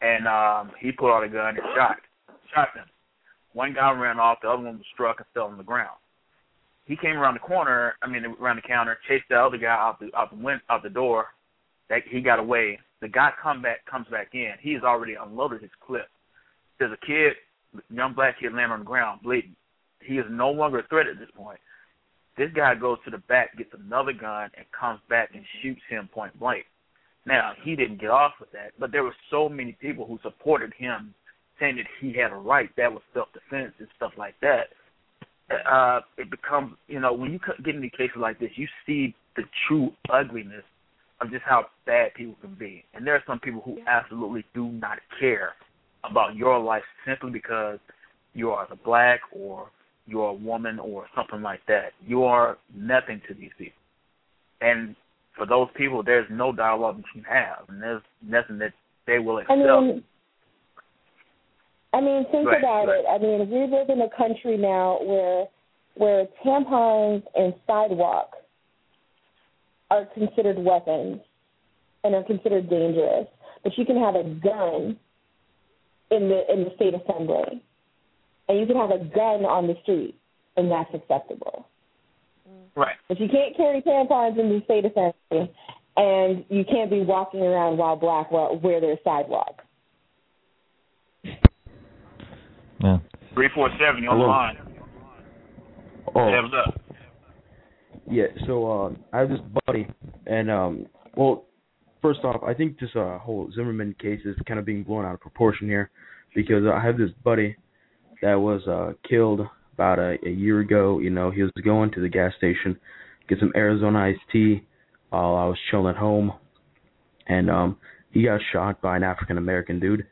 and um he pulled out a gun and shot, shot them. One guy ran off, the other one was struck and fell on the ground he came around the corner. I mean, around the counter, chased the other guy out the out the win- out the door. That he got away. The guy come back comes back in. He's already unloaded his clip. There's a kid, young black kid, laying on the ground bleeding. He is no longer a threat at this point. This guy goes to the back, gets another gun, and comes back and shoots him point blank. Now he didn't get off with that, but there were so many people who supported him, saying that he had a right. That was self defense and stuff like that uh, it becomes you know when you get into cases like this, you see the true ugliness of just how bad people can be. And there are some people who absolutely do not care about your life simply because you are a black or you're a woman or something like that. You are nothing to these people. And for those people, there's no dialogue that you have, and there's nothing that they will accept.
I mean, I mean, think
right,
about
right.
it. I mean, we live in a country now where where tampons and sidewalk are considered weapons and are considered dangerous, but you can have a gun in the in the state assembly, and you can have a gun on the street, and that's acceptable.
Right.
But you can't carry tampons in the state assembly, and you can't be walking around while black where there's sidewalk.
Yeah.
Three four seven, you're on
Hello. Oh,
Yeah, up?
yeah. So uh, I have this buddy, and um, well, first off, I think this uh, whole Zimmerman case is kind of being blown out of proportion here, because I have this buddy that was uh killed about a, a year ago. You know, he was going to the gas station, get some Arizona iced tea, while I was chilling at home, and um, he got shot by an African American dude,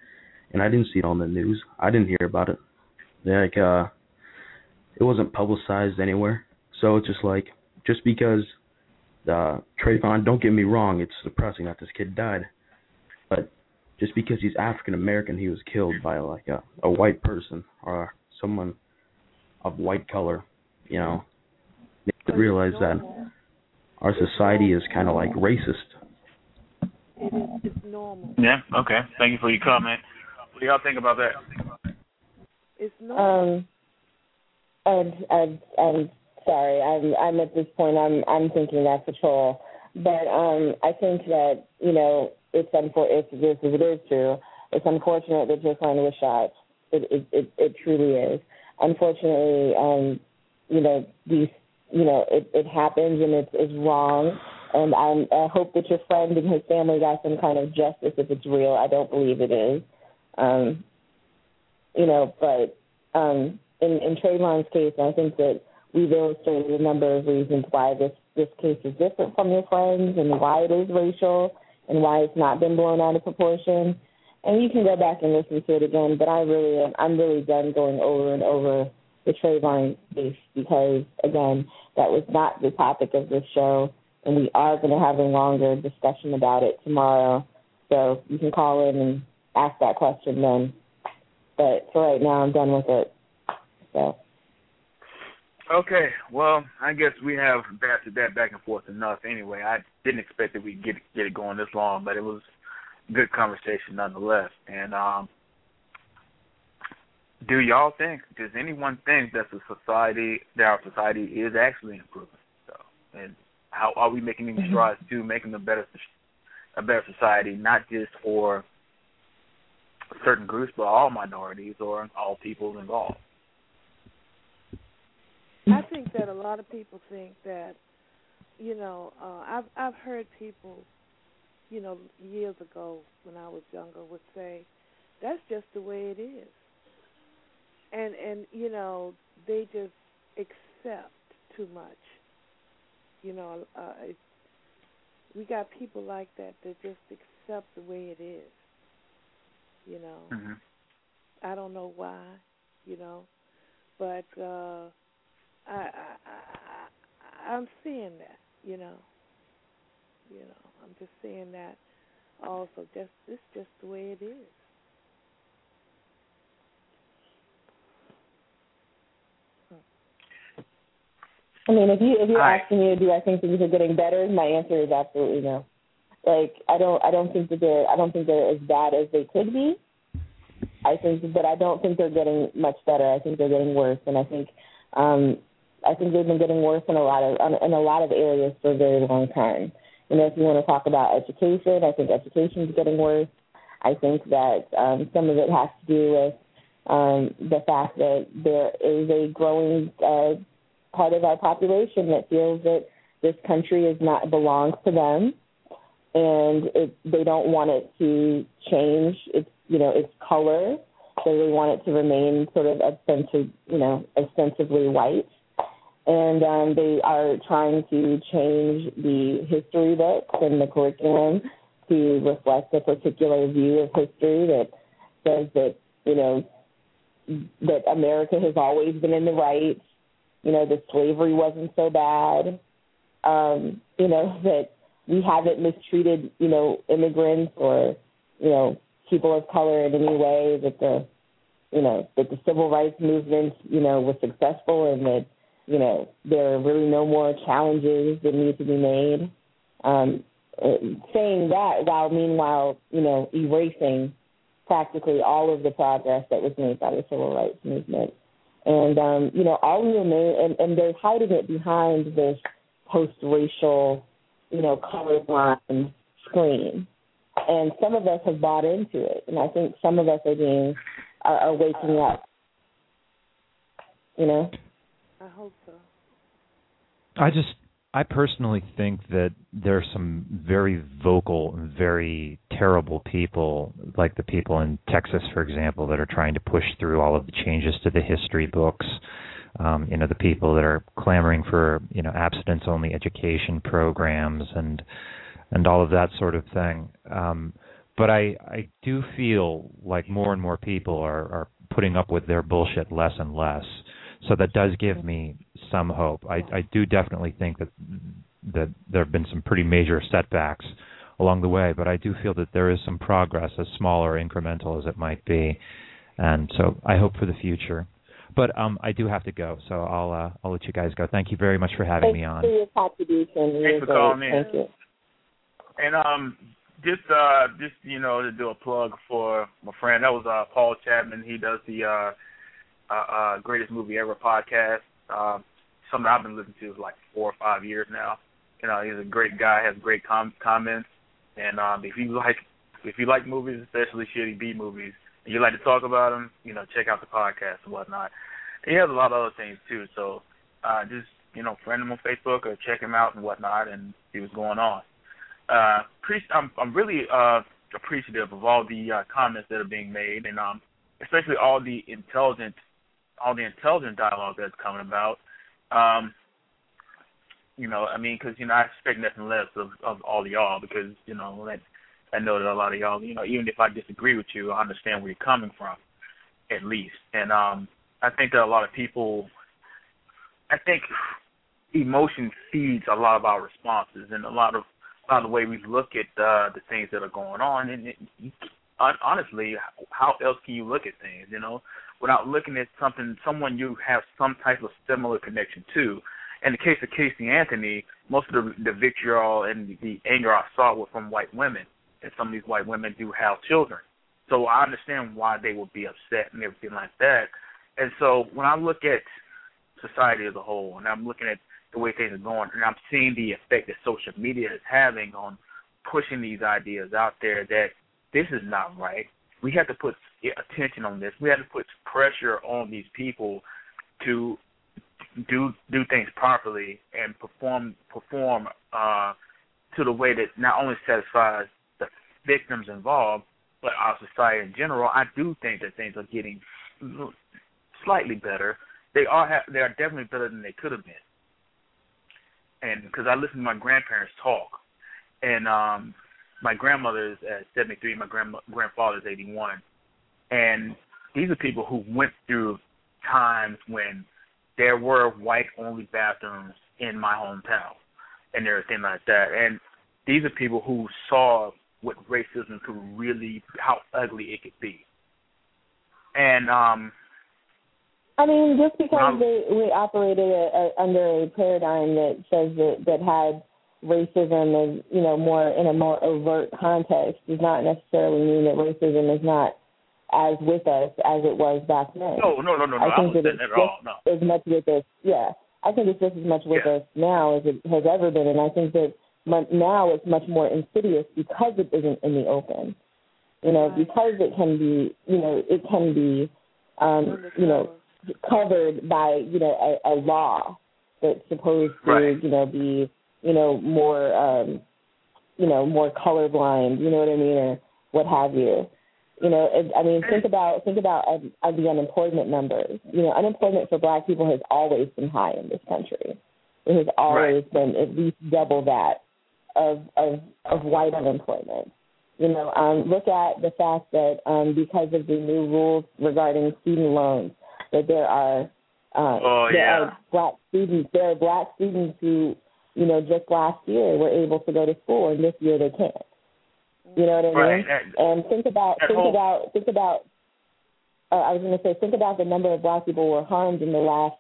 and I didn't see it on the news. I didn't hear about it. Like uh it wasn't publicized anywhere. So it's just like just because uh Trayvon, don't get me wrong, it's depressing that this kid died. But just because he's African American he was killed by like a, a white person or someone of white color, you know. You have to realize that our society is kinda like racist.
It is, it's normal.
Yeah. Okay. Thank you for your comment. What do y'all think about that?
It's normal.
Um, and and and sorry, I'm I'm at this point I'm I'm thinking that's a troll, but um I think that you know it's unfor- if this if it is true, it's unfortunate that Jocelyn was shot. It it it, it truly is. Unfortunately, um, you know these you know it it happens and it's it's wrong. And I'm, I hope that your friend and his family got some kind of justice if it's real. I don't believe it is. Um, you know, but um, in, in Trayvon's case, I think that we've illustrated a number of reasons why this this case is different from your friends and why it is racial and why it's not been blown out of proportion. And you can go back and listen to it again, but I really am I'm really done going over and over the Trayvon case because again, that was not the topic of this show and we are going to have a longer discussion about it tomorrow. So you can call in and ask that question then. But for right now, I'm done with it. So.
Okay, well, I guess we have batted that back and forth enough. Anyway, I didn't expect that we'd get get it going this long, but it was good conversation nonetheless. And um, do y'all think? Does anyone think that the society, that our society is actually improving? So, and how are we making any mm-hmm. strides to making a better, a better society, not just for certain groups, but all minorities or all people involved?
I think that a lot of people think that, you know, uh, I've I've heard people, you know, years ago when I was younger would say, that's just the way it is, and and you know they just accept too much. You know, uh, it, we got people like that that just accept the way it is. You know,
mm-hmm.
I don't know why. You know, but. uh I, I, I I'm seeing that, you know. You know, I'm just seeing that also. Just it's just the way it is.
I mean, if you if you're asking me, do I think things are getting better? My answer is absolutely no. Like I don't I don't think that they're I don't think they're as bad as they could be. I think, but I don't think they're getting much better. I think they're getting worse, and I think um, I think they've been getting worse in a lot of in a lot of areas for a very long time. You know, if you want to talk about education, I think education is getting worse. I think that um, some of it has to do with um, the fact that there is a growing uh, part of our population that feels that this country is not belongs to them, and it, they don't want it to change its you know its color. They want it to remain sort of ostensibly, you know, ostensibly white and um, they are trying to change the history books and the curriculum to reflect a particular view of history that says that you know that America has always been in the right, you know that slavery wasn't so bad, um, you know that we haven't mistreated you know immigrants or you know people of color in any way, that the you know that the civil rights movement you know was successful and that you know, there are really no more challenges that need to be made. Um, uh, saying that while meanwhile, you know, erasing practically all of the progress that was made by the civil rights movement. And um, you know, all we remain and, and they're hiding it behind this post racial, you know, colorblind screen. And some of us have bought into it. And I think some of us are being are, are waking up. You know?
I hope so.
I just I personally think that there's some very vocal, and very terrible people, like the people in Texas, for example, that are trying to push through all of the changes to the history books. Um, you know, the people that are clamoring for you know abstinence-only education programs and and all of that sort of thing. Um, but I I do feel like more and more people are are putting up with their bullshit less and less. So that does give me some hope. I, I do definitely think that that there have been some pretty major setbacks along the way, but I do feel that there is some progress, as small or incremental as it might be, and so I hope for the future. But um, I do have to go, so I'll uh, I'll let you guys go. Thank you very much for having
Thanks
me on.
For your contribution.
Thanks for calling in.
Thank you.
And um, just uh, just you know to do a plug for my friend that was uh Paul Chapman. He does the uh uh, uh, greatest movie ever podcast. Uh, something I've been listening to for like four or five years now. You know, he's a great guy, has great com- comments, and um, if you like if you like movies, especially shitty B movies, and you like to talk about them, you know, check out the podcast and whatnot. He has a lot of other things too, so uh, just you know, friend him on Facebook or check him out and whatnot, and see what's going on. Uh, pre- I'm I'm really uh, appreciative of all the uh, comments that are being made, and um, especially all the intelligent all the intelligent dialogue that's coming about. Um, you know, I mean, because you know, I expect nothing less of of all y'all because you know that I know that a lot of y'all, you know, even if I disagree with you, I understand where you're coming from, at least. And um, I think that a lot of people, I think, emotion feeds a lot of our responses and a lot of a lot of the way we look at uh, the things that are going on. And it, honestly, how else can you look at things? You know, without looking at something, someone you have some type of similar connection to. In the case of Casey Anthony, most of the, the vitriol and the anger I saw were from white women, and some of these white women do have children. So I understand why they would be upset and everything like that. And so when I look at society as a whole, and I'm looking at the way things are going, and I'm seeing the effect that social media is having on pushing these ideas out there that this is not right. We have to put attention on this. We have to put pressure on these people to do do things properly and perform perform uh, to the way that not only satisfies the victims involved, but our society in general. I do think that things are getting slightly better. They are they are definitely better than they could have been. And because I listen to my grandparents talk, and um my grandmother is at 73, my grand grandfather is 81, and these are people who went through times when there were white only bathrooms in my hometown and everything like that. And these are people who saw what racism could really how ugly it could be. And um
I mean, just because they we operated a, a, under a paradigm that says that that had racism as you know more in a more overt context does not necessarily mean that racism is not as with us as it was back then.
No, no, no, no.
I think
I
that it's
at
just
all. No.
as much with us. Yeah, I think it's just as much with
Yeah.
us now as it has ever been, and I think that now it's much more insidious because it isn't in the open. You know, because it can be, you know, it can be, um, you know, covered by, you know, a, a law that's supposed to,
Right.
you know, be, you know, more, um, you know, more colorblind. You know what I mean, or what have you. You know, I mean, think about think about uh, the unemployment numbers. You know, unemployment for Black people has always been high in this country. It has always been at least double that of of of white unemployment. You know, um, look at the fact that um, because of the new rules regarding student loans, that there are uh,
Oh,
there
yeah.
are black students. There are black students who, you know, just last year were able to go to school, and this year they can't. You know what I mean?
Right. That-
and think about think
whole-
about think about. Uh, I was going to say, think about the number of black people who were harmed in the last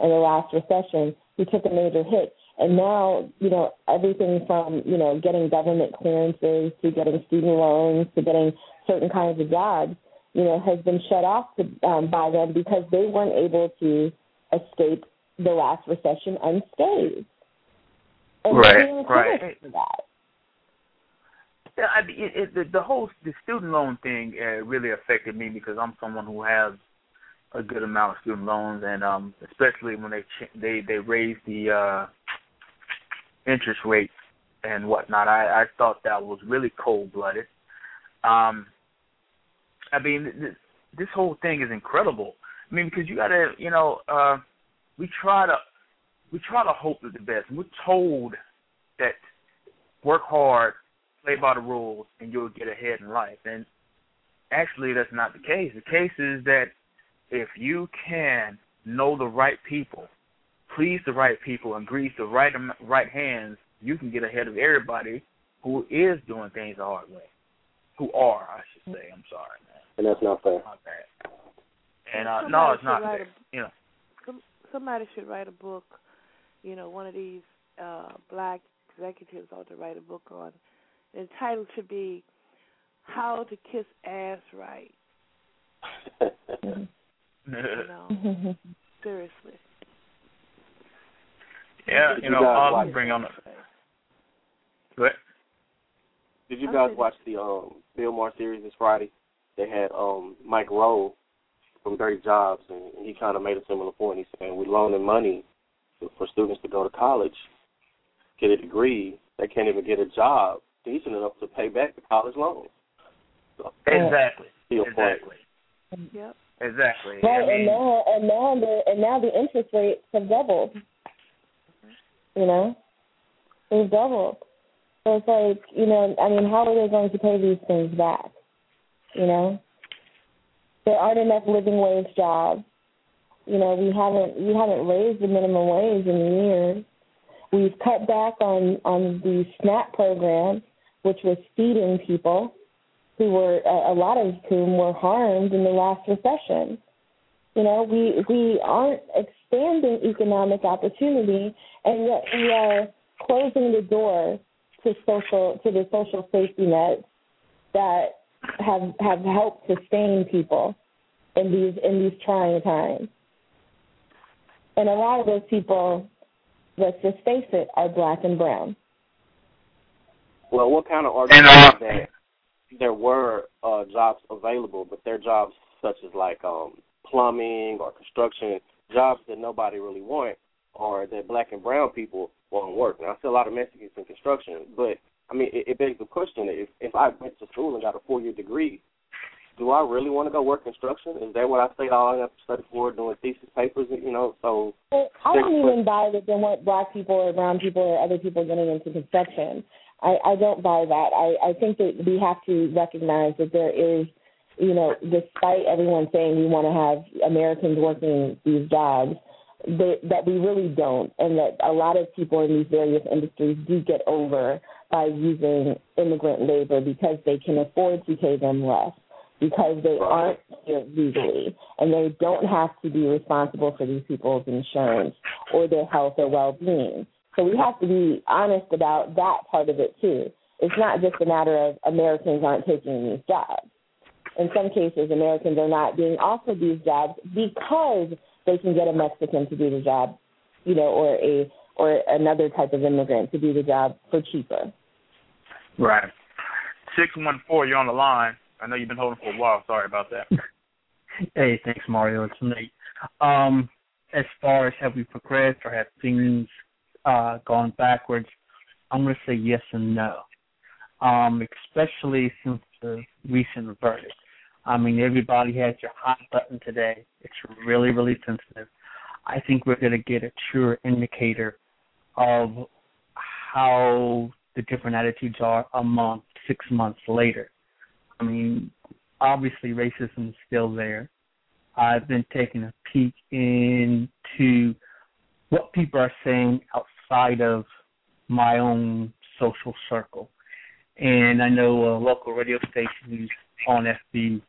in the last recession who took a major hit, and now you know everything from you know getting government clearances to getting student loans to getting certain kinds of jobs, you know, has been shut off to, um, by them because they weren't able to escape the last recession unscathed. And
Right, right.
For that.
Yeah, I it, it, the, the whole the student loan thing uh, really affected me because I'm someone who has a good amount of student loans, and um, especially when they they they raised the uh, interest rates and whatnot, I, I thought that was really cold blooded. Um, I mean, this, this whole thing is incredible. I mean, because you got to, you know, uh, we try to we try to hope for the best. We're told that work hard, play by the rules, and you'll get ahead in life. And actually, that's not the case. The case is that if you can know the right people, please the right people, and grease the right right hands, you can get ahead of everybody who is doing things the hard way. Who are, I should say. I'm sorry, man.
and that's not fair.
Not bad. And uh,
Somebody
no, it's not fair.
a-
You know.
some, somebody should write a book. You know, one of these uh, black executives ought to write a book on. The title should be "How to Kiss Ass Right." You know, seriously.
yeah,
Did
you
you
know,
guys
I'll bring on. Go ahead.
Did you guys watch the um Bill Maher series this Friday? They had um Mike Rowe from Dirty Jobs, and he kind of made a similar point. He's saying we're loaning money for students to go to college, get a degree. They can't even get a job decent enough to pay back the college loans. So,
Exactly.
to your point.
Exactly.
Yep.
Exactly.
Right,
I mean,
and now and now the and now the interest rates have doubled. Mm-hmm. You know, they've doubled. So it's like you know, I mean, how are they going to pay these things back? You know, there aren't enough living wage jobs. You know, we haven't we haven't raised the minimum wage in years. We've cut back on on the SNAP program, which was feeding people who were a, lot of whom were harmed in the last recession. You know, we we aren't expanding economic opportunity, and yet we are closing the door to social to the social safety net that have have helped sustain people in these in these trying times. And a lot of those people, let's just face it, are black and brown.
Well, what kind of argument uh, that there were uh, jobs available, but they're jobs such as like um, plumbing or construction, jobs that nobody really want, or that black and brown people won't work. Now, I see a lot of Mexicans in construction, but I mean, it, it begs the question: if if I went to school and got a four year degree, do I really want to go work construction? Is that what I stayed all I have to study for, doing thesis papers? You know, so
I don't even buy that they want black people or brown people or other people getting into construction. I, I don't buy that. I, I think that we have to recognize that there is, you know, despite everyone saying we want to have Americans working these jobs, that, that we really don't, and that a lot of people in these various industries do get over by using immigrant labor because they can afford to pay them less because they aren't here legally and they don't have to be responsible for these people's insurance or their health or well-being. So we have to be honest about that part of it too. It's not just a matter of Americans aren't taking these jobs. In some cases, Americans are not being offered these jobs because they can get a Mexican to do the job, you know, or a or another type of immigrant to do the job for cheaper.
Right. Six one four, you're on the line. I know you've been holding for a while. Sorry about that.
hey, thanks, Mario. It's Nate. Um, as far as have we progressed or have things uh, gone backwards, I'm going to say yes and no. Um, especially since the recent verdict. I mean, everybody has your hot button today. It's really, really sensitive. I think we're going to get a truer indicator of how the different attitudes are a month, six months later. I mean, obviously racism is still there. I've been taking a peek into what people are saying outside of my own social circle. And I know a local radio station on FB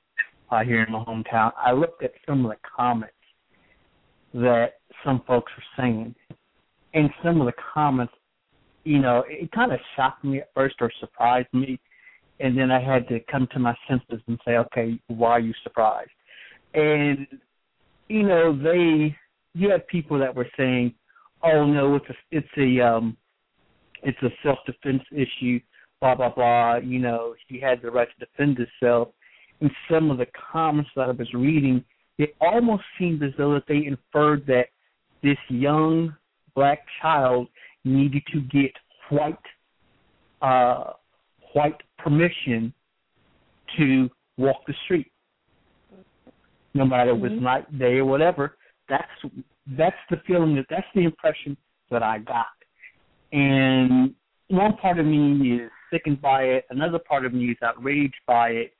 uh, here in my hometown. I looked at some of the comments that some folks are saying, and some of the comments, you know, it kind of shocked me at first or surprised me, and then I had to come to my senses and say, okay, why are you surprised? And you know, they you had people that were saying, oh no, it's a it's a um, it's a self defense issue, blah blah blah. You know, he had the right to defend himself in some of the comments that I was reading, it almost seemed as though that they inferred that this young black child needed to get white uh, white permission to walk the street, no matter mm-hmm. it was mm-hmm. night, day, or whatever. That's that's the feeling that that's the impression that I got, and one part of me is sickened by it. Another part of me is outraged by it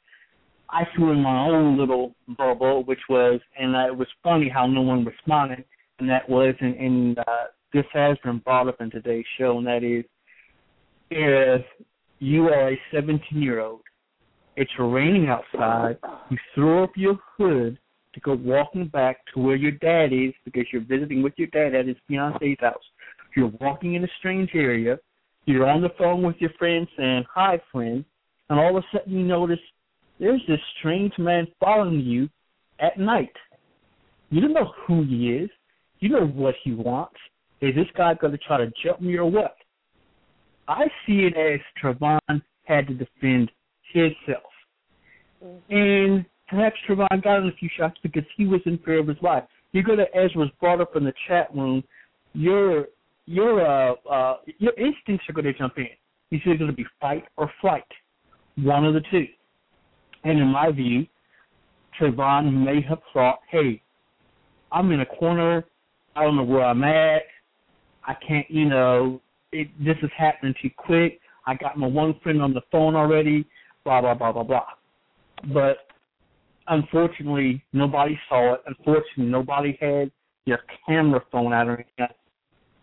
I threw in my own little bubble, which was, and it was funny how no one responded, and that was, and, and uh, this has been brought up in today's show, and that is, if you are a 17 year old, it's raining outside, you throw up your hood to go walking back to where your dad is because you're visiting with your dad at his fiance's house. You're walking in a strange area, you're on the phone with your friend saying, Hi, friend, and all of a sudden you notice there's this strange man following you at night. You don't know who he is. You know what he wants. Is this guy going to try to jump me or what? I see it as Trayvon had to defend himself. Mm-hmm. And perhaps Trayvon got in a few shots because he was in fear of his life. You go to Ezra's brought up in the chat room, your your uh uh your instincts are gonna jump in. He's either gonna be fight or flight. One of the two. And in my view, Trayvon may have thought, hey, I'm in a corner. I don't know where I'm at. I can't, you know, it, this is happening too quick. I got my one friend on the phone already, blah, blah, blah, blah, blah. But unfortunately, nobody saw it. Unfortunately, nobody had their camera phone out or anything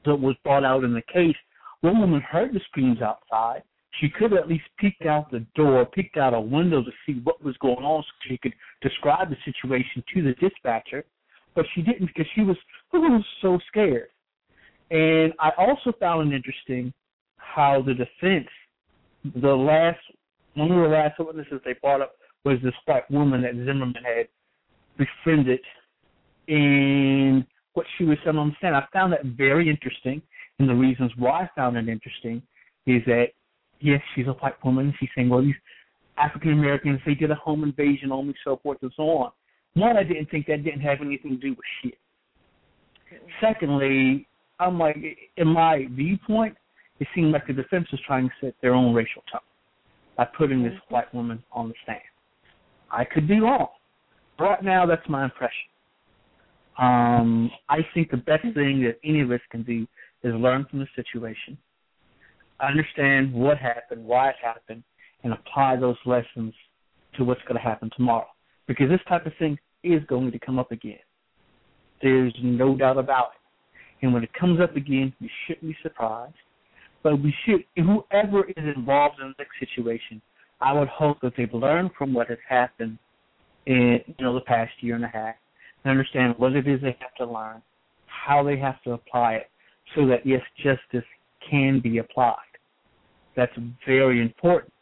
that was brought out in the case. One woman heard the screams outside. She could at least peeked out the door, peeked out a window to see what was going on so she could describe the situation to the dispatcher, but she didn't because she was, was so scared. And I also found it interesting how the defense, the last one of the last witnesses they brought up was this white woman that Zimmerman had befriended, and what she was saying on the stand. I found that very interesting, and the reasons why I found it interesting is that yes, she's a white woman. She's saying, well, these African Americans they did a home invasion on me, so forth and so on. One, I didn't think that didn't have anything to do with shit. Secondly, I'm like, in my viewpoint, it seemed like the defense was trying to set their own racial tone by putting this mm-hmm. white woman on the stand. I could be wrong. Right now, that's my impression. Um, I think the best thing that any of us can do is learn from the situation, understand what happened, why it happened, and apply those lessons to what's going to happen tomorrow. Because this type of thing is going to come up again. There's no doubt about it. And when it comes up again, you shouldn't be surprised. But we should, whoever is involved in the next situation, I would hope that they've learned from what has happened in you know the past year and a half and understand what it is they have to learn, how they have to apply it, so that yes, justice can be applied. That's very important.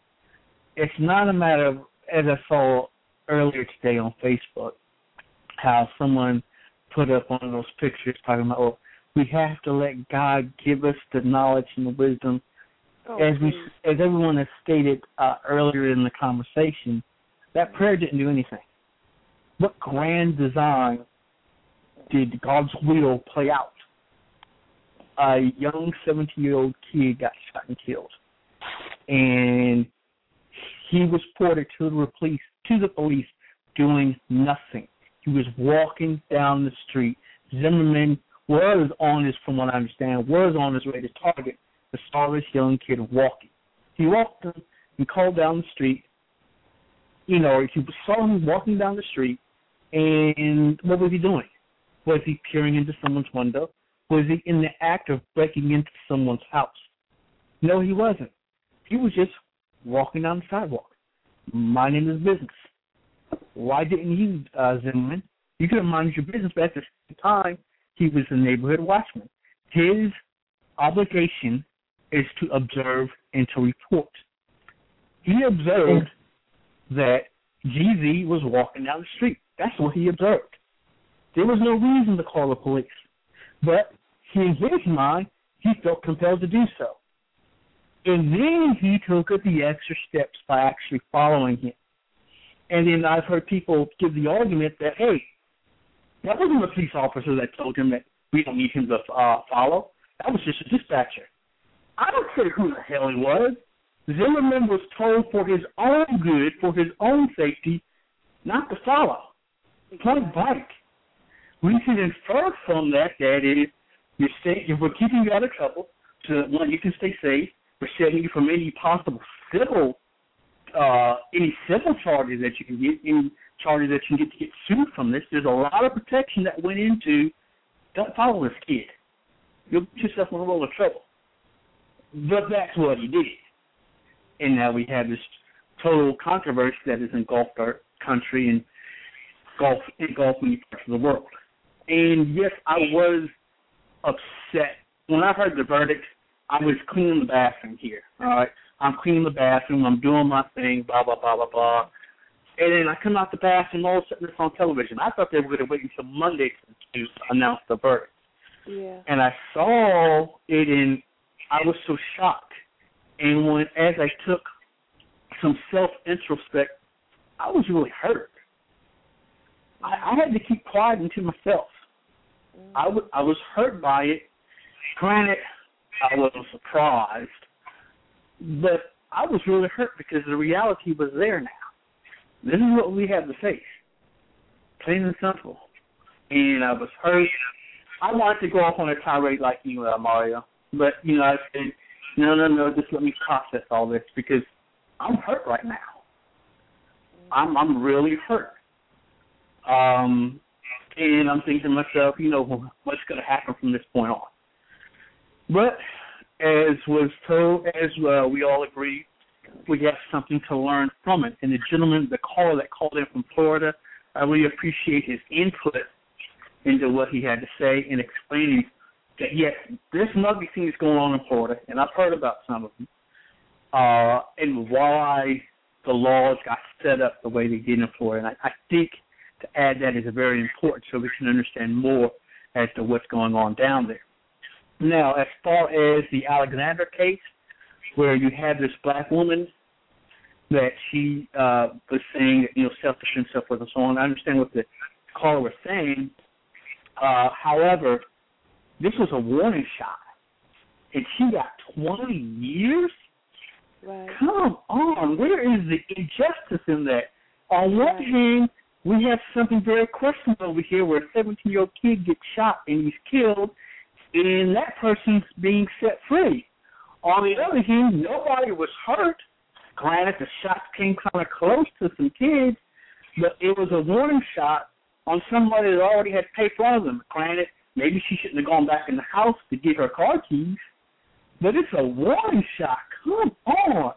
It's not a matter of, as I saw earlier today on Facebook, how someone put up one of those pictures talking about, oh, we have to let God give us the knowledge and the wisdom. Oh, as we, as everyone has stated uh, earlier in the conversation, that prayer didn't do anything. What grand design did God's will play out? A young 17 year old kid got shot and killed. And he was reported to the police to the police doing nothing. He was walking down the street. Zimmerman was on his, from what I understand, was on his way to Target the this young kid walking. He walked him and called down the street. You know, he saw him walking down the street and what was he doing? Was he peering into someone's window? Was he in the act of breaking into someone's house? No, he wasn't. He was just walking down the sidewalk, minding his business. Why didn't you, uh, Zimmerman? You could have minded your business, but at the same time, he was a neighborhood watchman. His obligation is to observe and to report. He observed that GZ was walking down the street. That's what he observed. There was no reason to call the police, but in his mind, he felt compelled to do so. And then he took the extra steps by actually following him. And then I've heard people give the argument that, hey, that wasn't the police officer that told him that we don't need him to uh, follow. That was just a dispatcher. I don't care who the hell he was. Zimmerman was told for his own good, for his own safety, not to follow. Point blank. We can infer from that that if you're, stay, if we're keeping you out of trouble, so that one, you can stay safe, we're saving you from any possible civil, uh, any civil charges that you can get, any charges that you can get to get sued from this. There's a lot of protection that went into don't follow this kid. You'll put yourself in a world of trouble. But that's what he did. And now we have this total controversy that has engulfed our country and Gulf in Gulf many parts of the world. And yes, I was upset when I heard the verdict. I was cleaning the bathroom here. All right, I'm cleaning the bathroom. I'm doing my thing. Blah blah blah blah blah. And then I come out the bathroom. All of a sudden, it's on television. I thought they were going to wait until Monday to announce the verdict.
Yeah.
And I saw it, and I was so shocked. And when, as I took some self introspect, I was really hurt. I, I had to keep quiet into myself. Mm-hmm. I, w- I was hurt by it. Granted, I wasn't surprised, but I was really hurt because the reality was there now. This is what we have to face. Plain and simple. And I was hurt. I wanted to go off on a tirade like you, uh, Mario, but you know I said, no, no, no, just let me process all this because I'm hurt right now. I'm I'm really hurt. Um, and I'm thinking to myself, you know, what's going to happen from this point on? But as was told, as uh, we all agree, we have something to learn from it. And the gentleman, the caller that called in from Florida, I really appreciate his input into what he had to say and explaining yes, there's some ugly things going on in Florida, and I've heard about some of them. Uh, and why the laws got set up the way they did in Florida. And I, I think to add that is very important so we can understand more as to what's going on down there. Now, as far as the Alexander case, where you have this black woman that she uh, was saying, you know, self-defense, so forth and so on. I understand what the caller was saying. Uh, however, this was a warning shot, and she got 20 years.
Right.
Come on, where is the injustice in that? On one
Right.
hand, we have something very questionable over here where a 17 year old kid gets shot and he's killed, and that person's being set free. On the other hand, nobody was hurt. Granted, the shots came kind of close to some kids, but it was a warning shot on somebody that already had paper on them. Granted, maybe she shouldn't have gone back in the house to get her car keys, but it's a warning shot. Come on.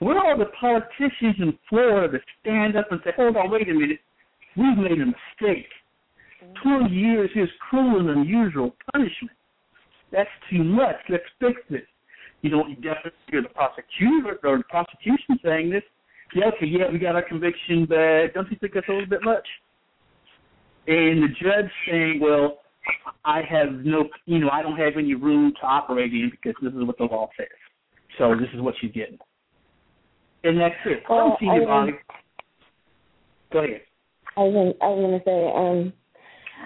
Where are the politicians in Florida that stand up and say, hold on, wait a minute, we've made a mistake. 20 years is cruel and unusual punishment. That's too much. Let's fix this. You don't definitely hear the prosecutor or the prosecution saying this. Yeah, okay, yeah, we got our conviction, but don't you think that's a little bit much? And the judge saying, well, I have no, you know, I don't have any room to operate in because this is what the law says. So this is what she's getting. And that's it. I
Well,
don't see
I mean-
Go ahead.
I was I was gonna say, um,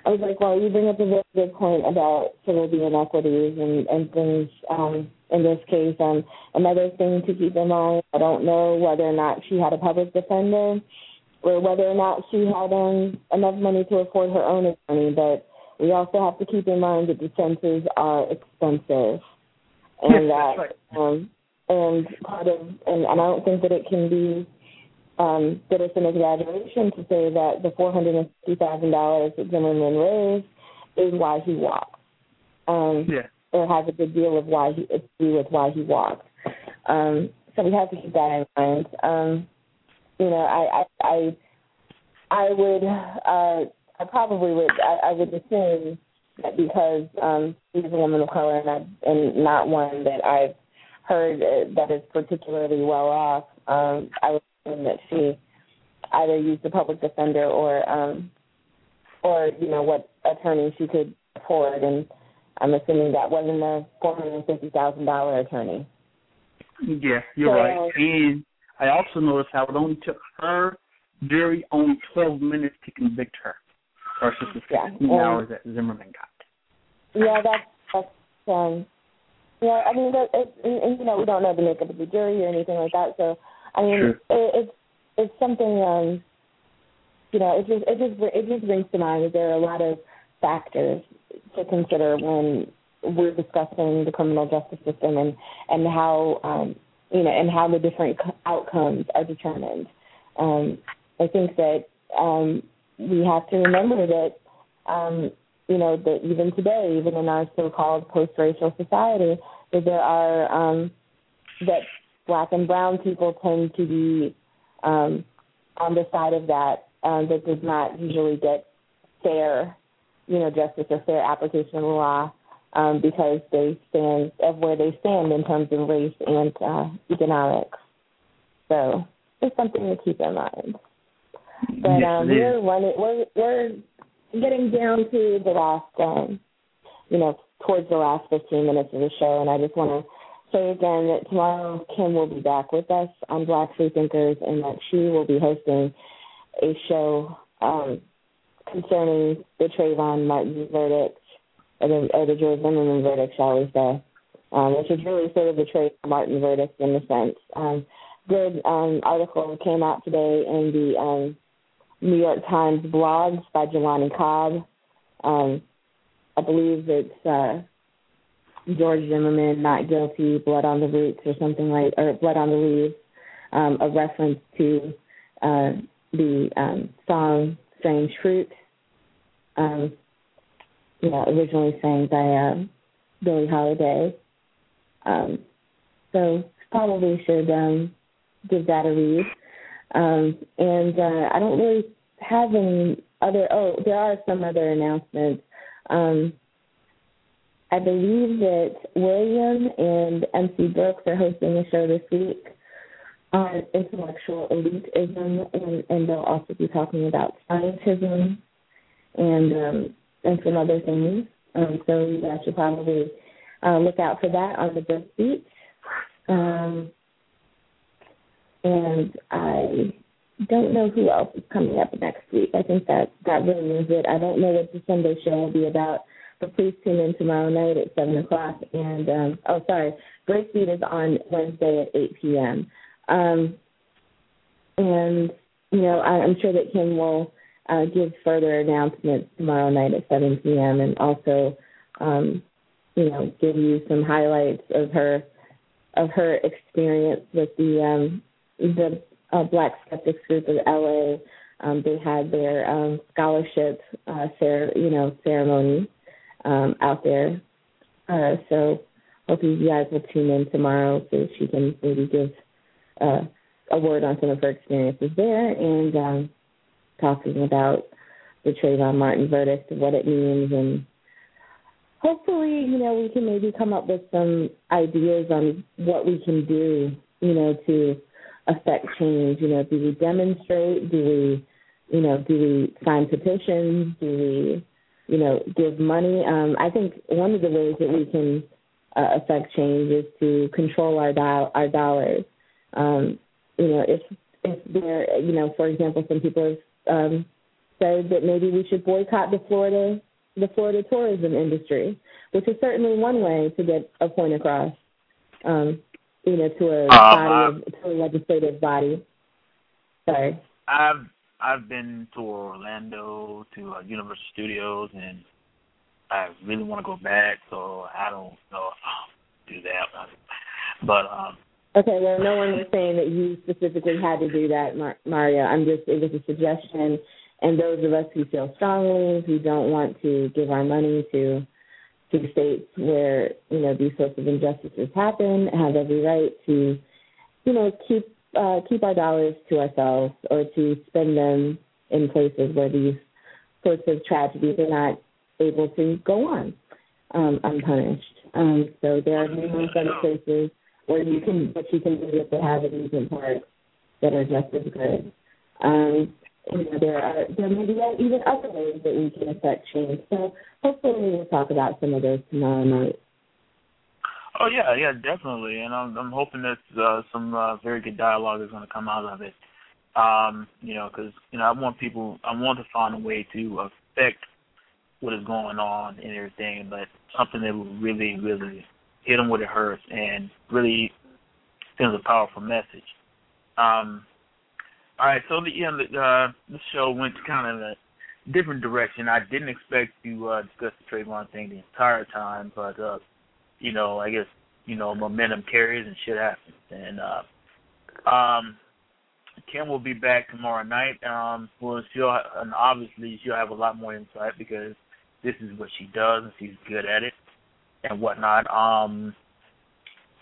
I was like, well, you bring up a very good point about sort of the inequities and and things um, in this case. Um, another thing to keep in mind, I don't know whether or not she had a public defender or whether or not she had um, enough money to afford her own attorney, but we also have to keep in mind that the defenses are expensive, and that um, and part of and, and I don't think that it can be um, that it's an exaggeration to say that the four hundred and fifty thousand dollars that Zimmerman raised is why he walked. Um,
Yeah.
or has a good deal of why he to do with why he walked. Um, so we have to keep that in mind. Um, you know, I I I, I would uh, I probably would I, I would assume that because um, she's a woman of color and I, and not one that I've heard uh, that is particularly well off, um, I would assume that she either used a public defender or um, or you know what attorney she could afford and I'm assuming that wasn't a four hundred and fifty thousand dollar attorney.
Yeah, you're
So-
right. And I also noticed how it only took her very only 12 minutes to convict her versus the 16
Yeah,
hours that Zimmerman got.
Yeah, that's that's um yeah, I mean that it, and, and you know, we don't know the makeup of the jury or anything like that, so I mean
Sure.
it, it's it's something um you know, it just it just it just brings to mind that there are a lot of factors to consider when we're discussing the criminal justice system and and how um you know and how the different outcomes are determined. Um I think that um we have to remember that um you know that even today, even in our so-called post-racial society, that there are um, that black and brown people tend to be um, on the side of that um, that does not usually get fair, you know, justice or fair application of the law um, because they stand of where they stand in terms of race and uh, economics. So it's something to keep in mind. But
Yes,
um, we're running. We're we're getting down to the last, um, you know, towards the last 15 minutes of the show, and I just want to say again that tomorrow Kim will be back with us on Black Free Thinkers, and that she will be hosting a show um, concerning the Trayvon Martin verdict, or the, or the George Zimmerman verdict, shall we say, um, which is really sort of the Trayvon Martin verdict in a sense. Um, good um, article came out today in the um, New York Times blogs by Jelani Cobb. Um, I believe it's uh, George Zimmerman, not guilty, blood on the roots, or something like, or blood on the leaves, um, a reference to uh, the um, song "Strange Fruit," um, you know, originally sang by uh, Billie Holiday. Um, so probably should um, give that a read. Um, and uh, I don't really have any other. Oh, there are some other announcements. Um, I believe that William and MC Brooks are hosting a show this week. on intellectual elitism, and, and they'll also be talking about scientism and um, and some other things. Um, so you guys should probably uh, look out for that on the Breakbeat. Um, and I don't know who else is coming up next week. I think that that really is it. I don't know what the Sunday show will be about, but please tune in tomorrow night at seven o'clock. And um, oh, sorry, Breakbeat is on Wednesday at eight p.m. Um, and you know, I, I'm sure that Kim will uh, give further announcements tomorrow night at seven p.m. and also, um, you know, give you some highlights of her of her experience with the um, the uh, Black Skeptics Group of LA. Um, they had their um, scholarship, uh, cer- you know, ceremony um, out there. Uh, so hope you guys will tune in tomorrow so she can maybe give uh, a word on some of her experiences there and um, talking about the Trayvon Martin verdict and what it means and hopefully, you know, we can maybe come up with some ideas on what we can do, you know, to affect change? You know, do we demonstrate? Do we, you know, do we sign petitions? Do we, you know, give money? Um, I think one of the ways that we can uh, affect change is to control our do- our dollars. Um, you know, if if there, you know, for example, some people have um, said that maybe we should boycott the Florida the Florida tourism industry, which is certainly one way to get a point across. Um, you know, to a
um,
body of, to a legislative body. Sorry.
I've I've been to Orlando to uh, Universal Studios, and I really want to go back. So I don't know if I'll do that. But um.
Okay, well, no one was saying that you specifically had to do that, Mar- Mario. I'm just it was a suggestion, and those of us who feel strongly, who don't want to give our money to to states where you know these sorts of injustices happen have every right to you know keep uh, keep our dollars to ourselves or to spend them in places where these sorts of tragedies are not able to go on um, unpunished. Um, so there are numerous other places where you can what you can do with the amusement parks that are just as good. Um, you know, there are there may be even other ways that we can affect change. So hopefully we'll talk about some of those tomorrow night.
Oh yeah, yeah, definitely, and I'm I'm hoping that uh, some uh, very good dialogue is going to come out of it. Um, you know, because you know I want people, I want to find a way to affect what is going on and everything, but something that will really, really hit them where it hurts and really sends a powerful message. Um, all right, so the yeah, the, uh, the show went kind of a different direction. I didn't expect to uh, discuss the Trayvon thing the entire time, but uh, you know, I guess you know momentum carries and shit happens. And uh, um, Kim will be back tomorrow night. Um, well, she'll and obviously she'll have a lot more insight because this is what she does and she's good at it and whatnot. Um,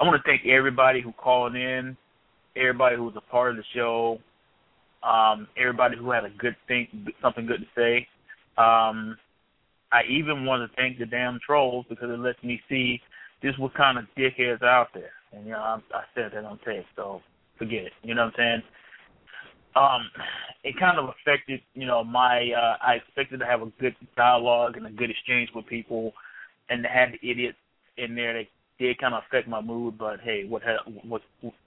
I want to thank everybody who called in, everybody who was a part of the show um, everybody who had a good thing, something good to say. Um, I even want to thank the damn trolls because it lets me see just what kind of dickheads out there. And you know, I, I said that on tape, so forget it. You know what I'm saying? Um, it kind of affected, you know, my. Uh, I expected to have a good dialogue and a good exchange with people, and to have the idiots in there that did kind of affect my mood. But hey, what what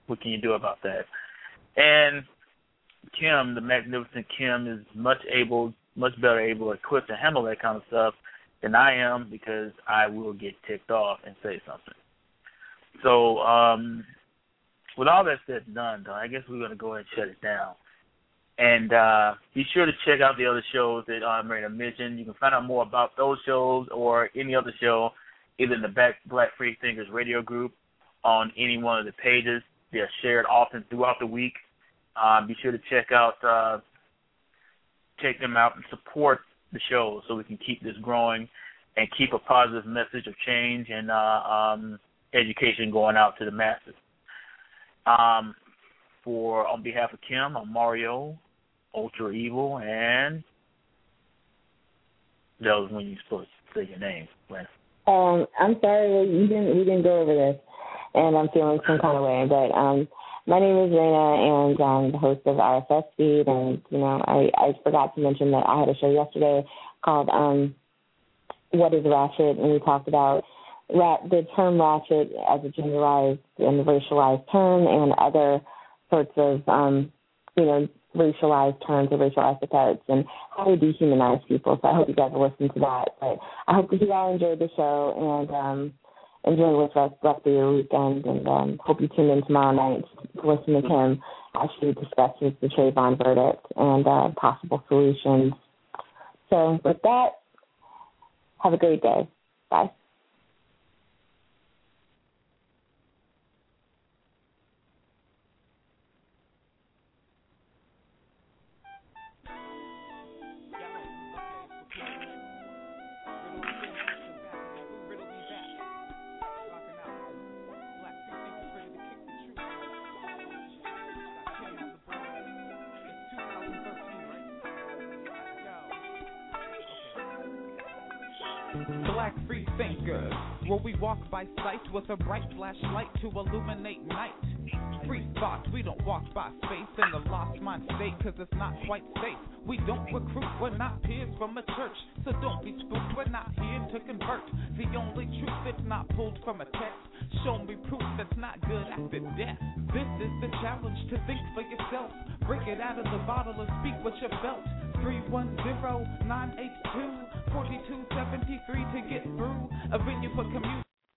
what can you do about that? And Kim, the magnificent Kim, is much able, much better able, equipped to handle that kind of stuff than I am because I will get ticked off and say something. So, um, with all that said and done, though, I guess we're going to go ahead and shut it down. And uh, be sure to check out the other shows that I'm ready to mention. You can find out more about those shows or any other show, either in the Black, Black Free Thinkers radio group on any one of the pages. They are shared often throughout the week. Uh, be sure to check out uh, check them out and support the show so we can keep this growing and keep a positive message of change and uh, um, education going out to the masses. Um, for on behalf of Kim, I'm Mario, Ultra Evil, and that was when you supposed to say your name, Glenn.
Um, I'm sorry, we didn't we didn't go over this, and I'm feeling some kind of way. But um, my name is Raina, and I'm the host of RSS Feed. And you know, I I forgot to mention that I had a show yesterday called um, "What Is Ratchet," and we talked about rat the term ratchet as a genderized and racialized term, and other sorts of um, you know racialized terms or racial epithets and how we dehumanize people. So I hope you guys listen to that. But I hope that you all enjoyed the show and um enjoy rest, rest of your weekend and um hope you tune in tomorrow night to listen to Kim as she discusses the Trayvon verdict and uh, possible solutions. So with that, have a great day. Bye.
Thinkers, where we walk by sight with a bright flashlight to illuminate night. Free thoughts, we don't walk by faith in the lost mind state, cause it's not quite safe. We don't recruit, we're not peers from a church, so don't be spooked, we're not here to convert. The only truth that's not pulled from a text, show me proof that's not good after death. This is the challenge to think for yourself, break it out of the bottle and speak what you felt. 310-982-4273 to get through. A venue for community.